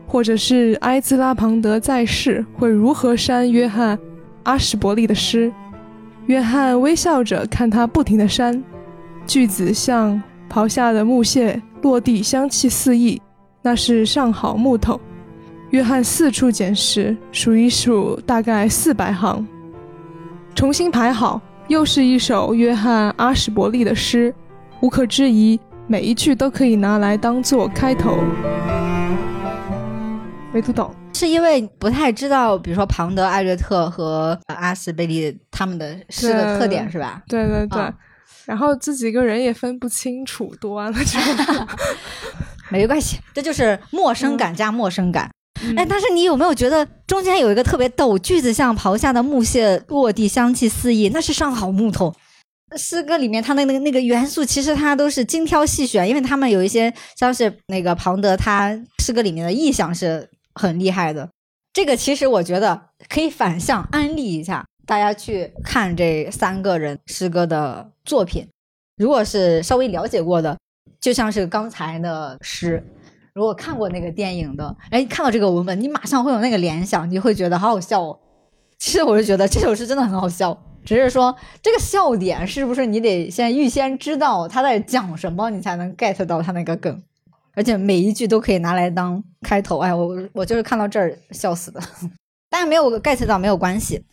或者是埃兹拉庞德在世，会如何删约翰阿什伯利的诗？约翰微笑着看他不停的删，句子像刨下的木屑落地，香气四溢。那是上好木头。约翰四处捡拾，数一数，大概四百行。重新排好，又是一首约翰阿什伯利的诗，无可置疑，每一句都可以拿来当做开头。没读懂，是因为不太知道，比如说庞德、艾略特和阿斯贝利他们的诗的特点是吧？对对对。然后自己个人也分不清楚，读完了之后。没关系，这就是陌生感加陌生感。哎，但是你有没有觉得中间有一个特别逗句子，像刨下的木屑落地，香气四溢，那是上好木头。诗歌里面它的那个那个元素，其实它都是精挑细选，因为他们有一些像是那个庞德，他诗歌里面的意象是很厉害的。这个其实我觉得可以反向安利一下大家去看这三个人诗歌的作品。如果是稍微了解过的，就像是刚才的诗，如果看过那个电影的，哎，看到这个文本，你马上会有那个联想，你会觉得好好笑哦。其实我是觉得这首诗真的很好笑，只是说这个笑点是不是你得先预先知道他在讲什么，你才能 get 到他那个梗。而且每一句都可以拿来当开头，哎，我我就是看到这儿笑死的。大家没有 get 到没有关系，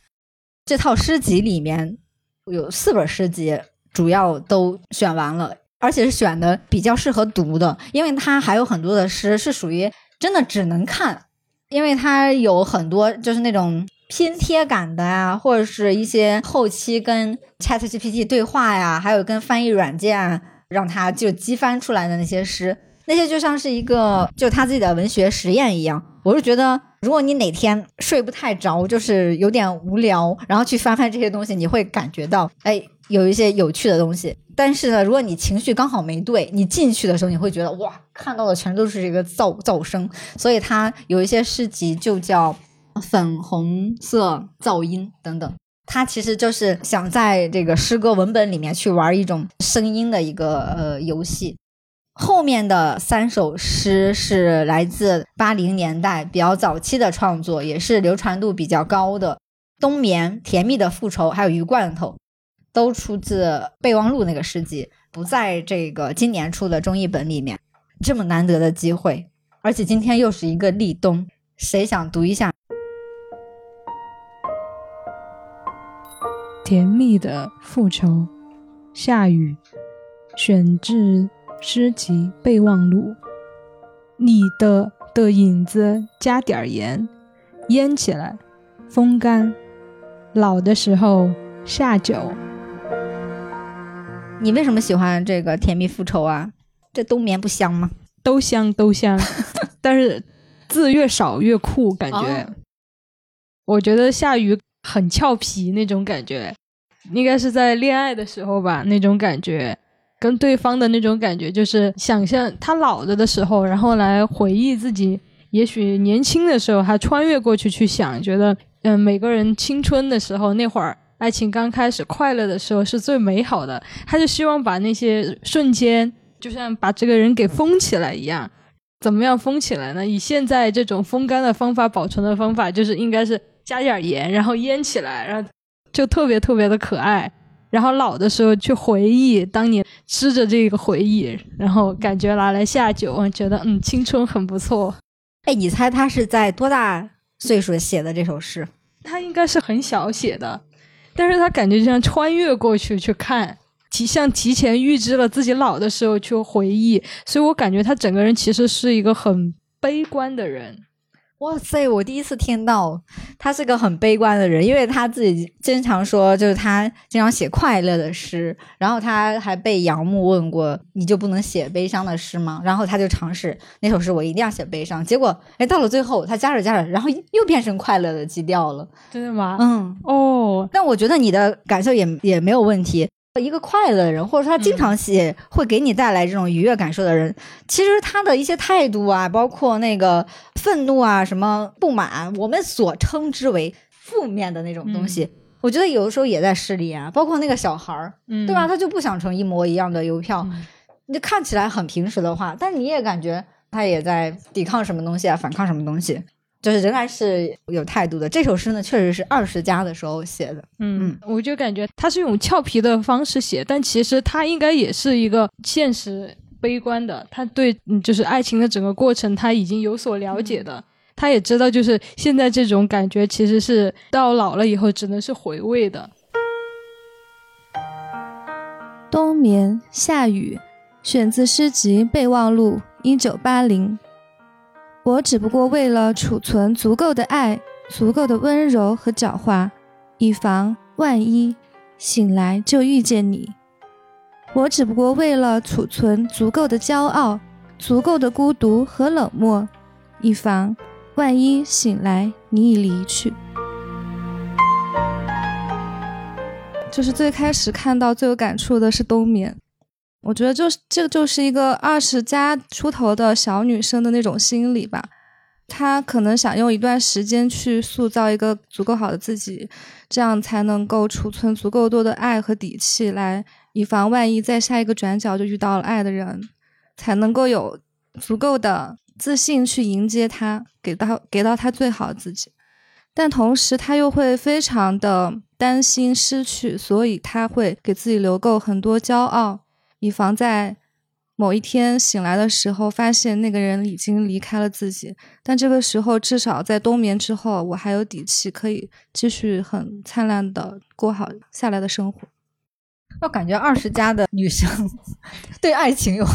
这套诗集里面有四本诗集，主要都选完了，而且是选的比较适合读的，因为它还有很多的诗是属于真的只能看，因为它有很多就是那种拼贴感的呀，或者是一些后期跟 Chat GPT 对话呀，还有跟翻译软件让它就激翻出来的那些诗。那些就像是一个就他自己的文学实验一样，我是觉得，如果你哪天睡不太着，就是有点无聊，然后去翻翻这些东西，你会感觉到，哎，有一些有趣的东西。但是呢，如果你情绪刚好没对，你进去的时候，你会觉得哇，看到的全都是这个噪噪声。所以它有一些诗集就叫粉红色噪音等等，它其实就是想在这个诗歌文本里面去玩一种声音的一个呃游戏。后面的三首诗是来自八零年代比较早期的创作，也是流传度比较高的。冬眠、甜蜜的复仇，还有鱼罐头，都出自备忘录那个诗集，不在这个今年出的中译本里面。这么难得的机会，而且今天又是一个立冬，谁想读一下？甜蜜的复仇，下雨，选自。诗集备忘录，你的的影子加点盐，腌起来，风干，老的时候下酒。你为什么喜欢这个甜蜜复仇啊？这冬眠不香吗？都香都香，但是字越少越酷，感觉。我觉得夏雨很俏皮那种感觉，应该是在恋爱的时候吧，那种感觉。跟对方的那种感觉，就是想象他老了的时候，然后来回忆自己也许年轻的时候，还穿越过去去想，觉得嗯，每个人青春的时候那会儿，爱情刚开始快乐的时候是最美好的。他就希望把那些瞬间，就像把这个人给封起来一样。怎么样封起来呢？以现在这种风干的方法保存的方法，就是应该是加点盐，然后腌起来，然后就特别特别的可爱。然后老的时候去回忆当年吃着这个回忆，然后感觉拿来下酒，觉得嗯青春很不错。哎，你猜他是在多大岁数写的这首诗？他应该是很小写的，但是他感觉就像穿越过去去看，提像提前预知了自己老的时候去回忆，所以我感觉他整个人其实是一个很悲观的人。哇塞！我第一次听到他是个很悲观的人，因为他自己经常说，就是他经常写快乐的诗，然后他还被杨牧问过，你就不能写悲伤的诗吗？然后他就尝试那首诗，我一定要写悲伤。结果，哎，到了最后，他加着加着，然后又变成快乐的基调了。真的吗？嗯，哦，但我觉得你的感受也也没有问题。一个快乐的人，或者说他经常写会给你带来这种愉悦感受的人，其实他的一些态度啊，包括那个愤怒啊、什么不满，我们所称之为负面的那种东西，我觉得有的时候也在诗里啊。包括那个小孩儿，对吧？他就不想成一模一样的邮票，你就看起来很平时的话，但是你也感觉他也在抵抗什么东西啊，反抗什么东西。就是仍然是有态度的。这首诗呢，确实是二十加的时候写的。嗯，我就感觉他是用俏皮的方式写，但其实他应该也是一个现实悲观的。他对，就是爱情的整个过程，他已经有所了解的。他也知道，就是现在这种感觉，其实是到老了以后只能是回味的。冬眠下雨，选自诗集备忘录，一九八零。我只不过为了储存足够的爱、足够的温柔和狡猾，以防万一醒来就遇见你。我只不过为了储存足够的骄傲、足够的孤独和冷漠，以防万一醒来你已离去。就是最开始看到最有感触的是冬眠。我觉得就是这个就是一个二十加出头的小女生的那种心理吧，她可能想用一段时间去塑造一个足够好的自己，这样才能够储存足够多的爱和底气，来以防万一在下一个转角就遇到了爱的人，才能够有足够的自信去迎接他，给到给到他最好的自己。但同时，他又会非常的担心失去，所以他会给自己留够很多骄傲，以防在某一天醒来的时候，发现那个人已经离开了自己。但这个时候，至少在冬眠之后，我还有底气可以继续很灿烂的过好下来的生活。我感觉二十加的女生对爱情有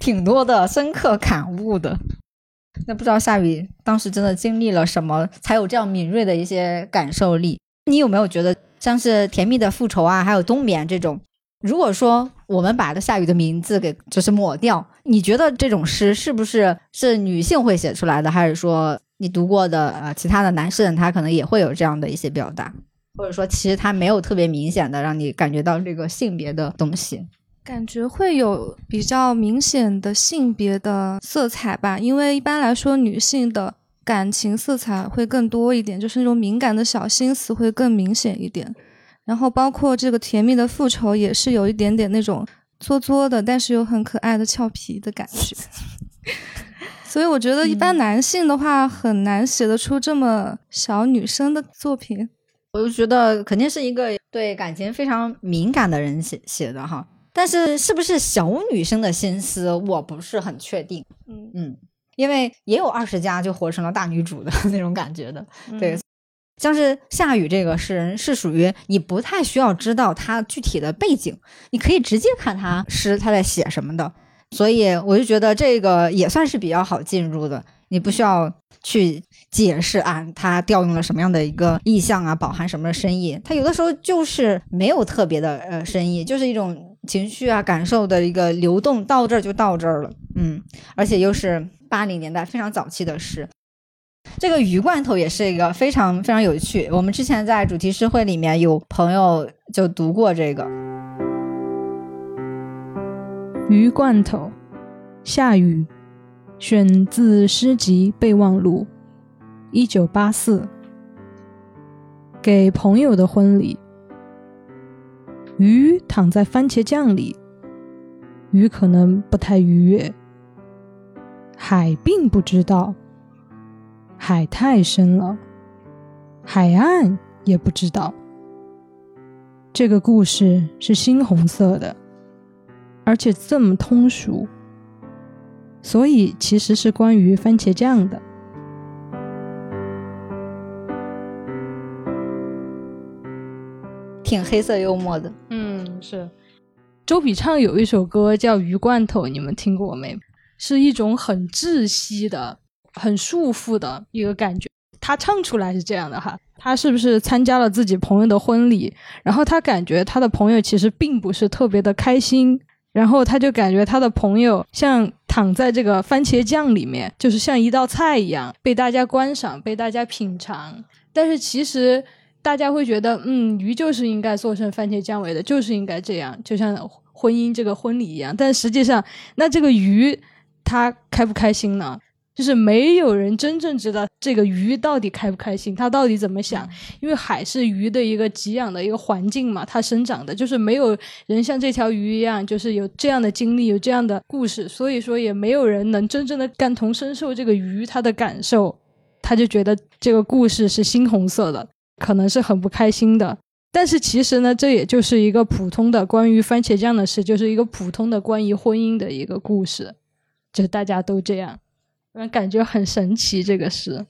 挺多的深刻感悟的。那不知道夏雨当时真的经历了什么，才有这样敏锐的一些感受力？你有没有觉得像是甜蜜的复仇啊，还有冬眠这种？如果说我们把这夏雨的名字给就是抹掉，你觉得这种诗是不是是女性会写出来的，还是说你读过的呃其他的男士他可能也会有这样的一些表达，或者说其实他没有特别明显的让你感觉到这个性别的东西？感觉会有比较明显的性别的色彩吧，因为一般来说女性的感情色彩会更多一点，就是那种敏感的小心思会更明显一点。然后包括这个甜蜜的复仇也是有一点点那种作作的，但是又很可爱的俏皮的感觉。所以我觉得一般男性的话很难写得出这么小女生的作品。我就觉得肯定是一个对感情非常敏感的人写写的哈。但是是不是小女生的心思，我不是很确定。嗯嗯，因为也有二十加就活成了大女主的 那种感觉的。对，像是夏雨这个诗人，是属于你不太需要知道他具体的背景，你可以直接看他诗他在写什么的。所以我就觉得这个也算是比较好进入的，你不需要去解释啊，他调用了什么样的一个意象啊，饱含什么深意。他有的时候就是没有特别的呃深意，就是一种。情绪啊，感受的一个流动，到这儿就到这儿了，嗯，而且又是八零年代非常早期的诗。这个鱼罐头也是一个非常非常有趣。我们之前在主题诗会里面有朋友就读过这个鱼罐头，夏雨，选自诗集备忘录，一九八四，给朋友的婚礼。鱼躺在番茄酱里，鱼可能不太愉悦。海并不知道，海太深了。海岸也不知道。这个故事是猩红色的，而且这么通俗，所以其实是关于番茄酱的。挺黑色幽默的，嗯，是。周笔畅有一首歌叫《鱼罐头》，你们听过没？是一种很窒息的、很束缚的一个感觉。他唱出来是这样的哈，他是不是参加了自己朋友的婚礼？然后他感觉他的朋友其实并不是特别的开心，然后他就感觉他的朋友像躺在这个番茄酱里面，就是像一道菜一样被大家观赏、被大家品尝。但是其实。大家会觉得，嗯，鱼就是应该做成番茄酱味的，就是应该这样，就像婚姻这个婚礼一样。但实际上，那这个鱼他开不开心呢？就是没有人真正知道这个鱼到底开不开心，它到底怎么想。因为海是鱼的一个给养的一个环境嘛，它生长的就是没有人像这条鱼一样，就是有这样的经历，有这样的故事，所以说也没有人能真正的感同身受这个鱼它的感受。他就觉得这个故事是猩红色的。可能是很不开心的，但是其实呢，这也就是一个普通的关于番茄酱的事，就是一个普通的关于婚姻的一个故事，就是大家都这样，感觉很神奇。这个诗，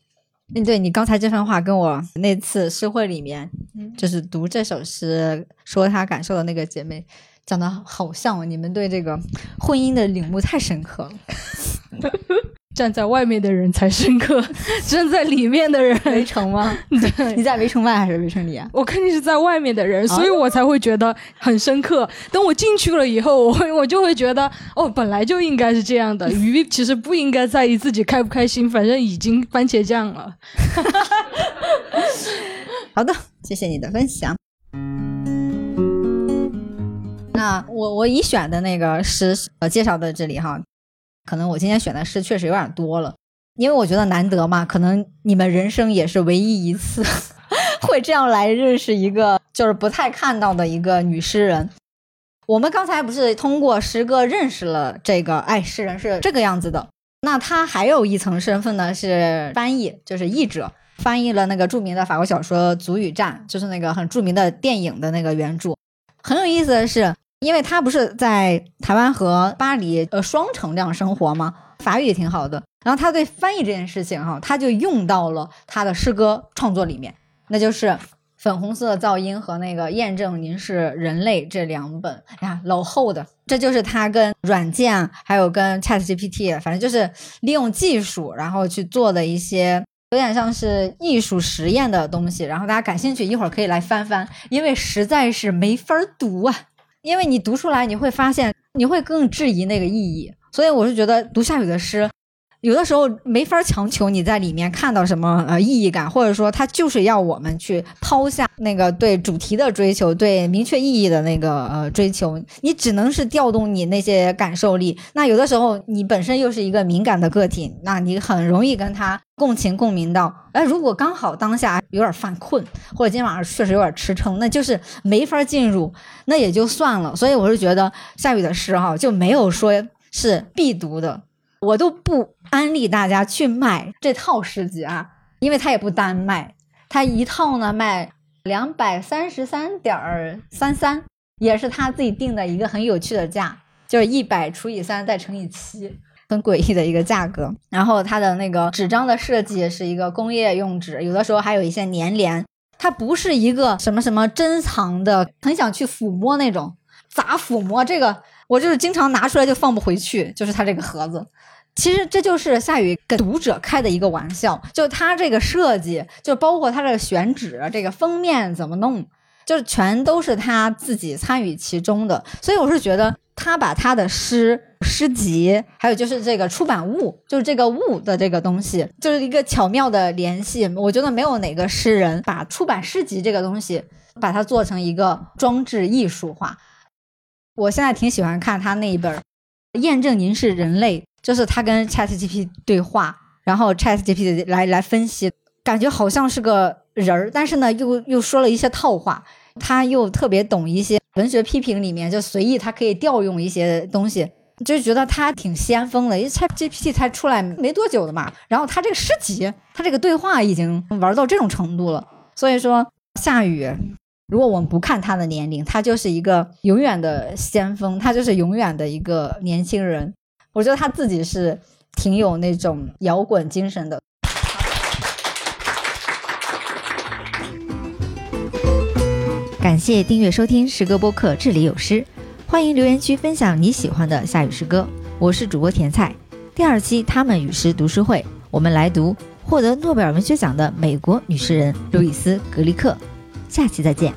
嗯，对你刚才这番话跟我那次诗会里面，嗯就是读这首诗说他感受的那个姐妹讲的好像，你们对这个婚姻的领悟太深刻了。站在外面的人才深刻，站在里面的人围城吗？对，你在围城外还是围城里啊？我肯定是在外面的人，所以我才会觉得很深刻。等我进去了以后，我会我就会觉得，哦，本来就应该是这样的。鱼其实不应该在意自己开不开心，反正已经番茄酱了。好的，谢谢你的分享。那我我已选的那个诗呃介绍到这里哈。可能我今天选的诗确实有点多了，因为我觉得难得嘛，可能你们人生也是唯一一次 会这样来认识一个就是不太看到的一个女诗人。我们刚才不是通过诗歌认识了这个哎诗人是这个样子的，那他还有一层身份呢，是翻译，就是译者，翻译了那个著名的法国小说《足与战》，就是那个很著名的电影的那个原著。很有意思的是，因为他不是在台湾和巴黎呃双城这样生活吗？法语也挺好的，然后他对翻译这件事情哈，他就用到了他的诗歌创作里面，那就是。粉红色噪音和那个验证您是人类这两本呀，老厚的，这就是他跟软件还有跟 Chat GPT，反正就是利用技术，然后去做的一些有点像是艺术实验的东西。然后大家感兴趣，一会儿可以来翻翻，因为实在是没法读啊。因为你读出来，你会发现你会更质疑那个意义。所以我是觉得读夏雨的诗。有的时候没法强求你在里面看到什么呃意义感，或者说他就是要我们去抛下那个对主题的追求，对明确意义的那个呃追求，你只能是调动你那些感受力。那有的时候你本身又是一个敏感的个体，那你很容易跟他共情共鸣到。哎，如果刚好当下有点犯困，或者今天晚上确实有点吃撑，那就是没法进入，那也就算了。所以我是觉得夏雨的诗哈就没有说是必读的。我都不安利大家去买这套诗集啊，因为它也不单卖，它一套呢卖两百三十三点三三，也是他自己定的一个很有趣的价，就是一百除以三再乘以七，很诡异的一个价格。然后它的那个纸张的设计是一个工业用纸，有的时候还有一些粘连，它不是一个什么什么珍藏的，很想去抚摸那种，咋抚摸这个？我就是经常拿出来就放不回去，就是它这个盒子。其实这就是夏雨跟读者开的一个玩笑，就他这个设计，就包括他这个选纸、这个封面怎么弄，就是全都是他自己参与其中的。所以我是觉得他把他的诗、诗集，还有就是这个出版物，就是这个物的这个东西，就是一个巧妙的联系。我觉得没有哪个诗人把出版诗集这个东西，把它做成一个装置艺术化。我现在挺喜欢看他那一本《验证您是人类》。就是他跟 ChatGPT 对话，然后 ChatGPT 来来分析，感觉好像是个人儿，但是呢，又又说了一些套话。他又特别懂一些文学批评里面，就随意他可以调用一些东西，就觉得他挺先锋的。因为 ChatGPT 才出来没多久的嘛，然后他这个诗集，他这个对话已经玩到这种程度了。所以说，夏雨，如果我们不看他的年龄，他就是一个永远的先锋，他就是永远的一个年轻人。我觉得他自己是挺有那种摇滚精神的。感谢订阅收听诗歌播客，这里有诗，欢迎留言区分享你喜欢的夏雨诗歌。我是主播甜菜。第二期他们与诗读书会，我们来读获得诺贝尔文学奖的美国女诗人路易斯·格里克。下期再见。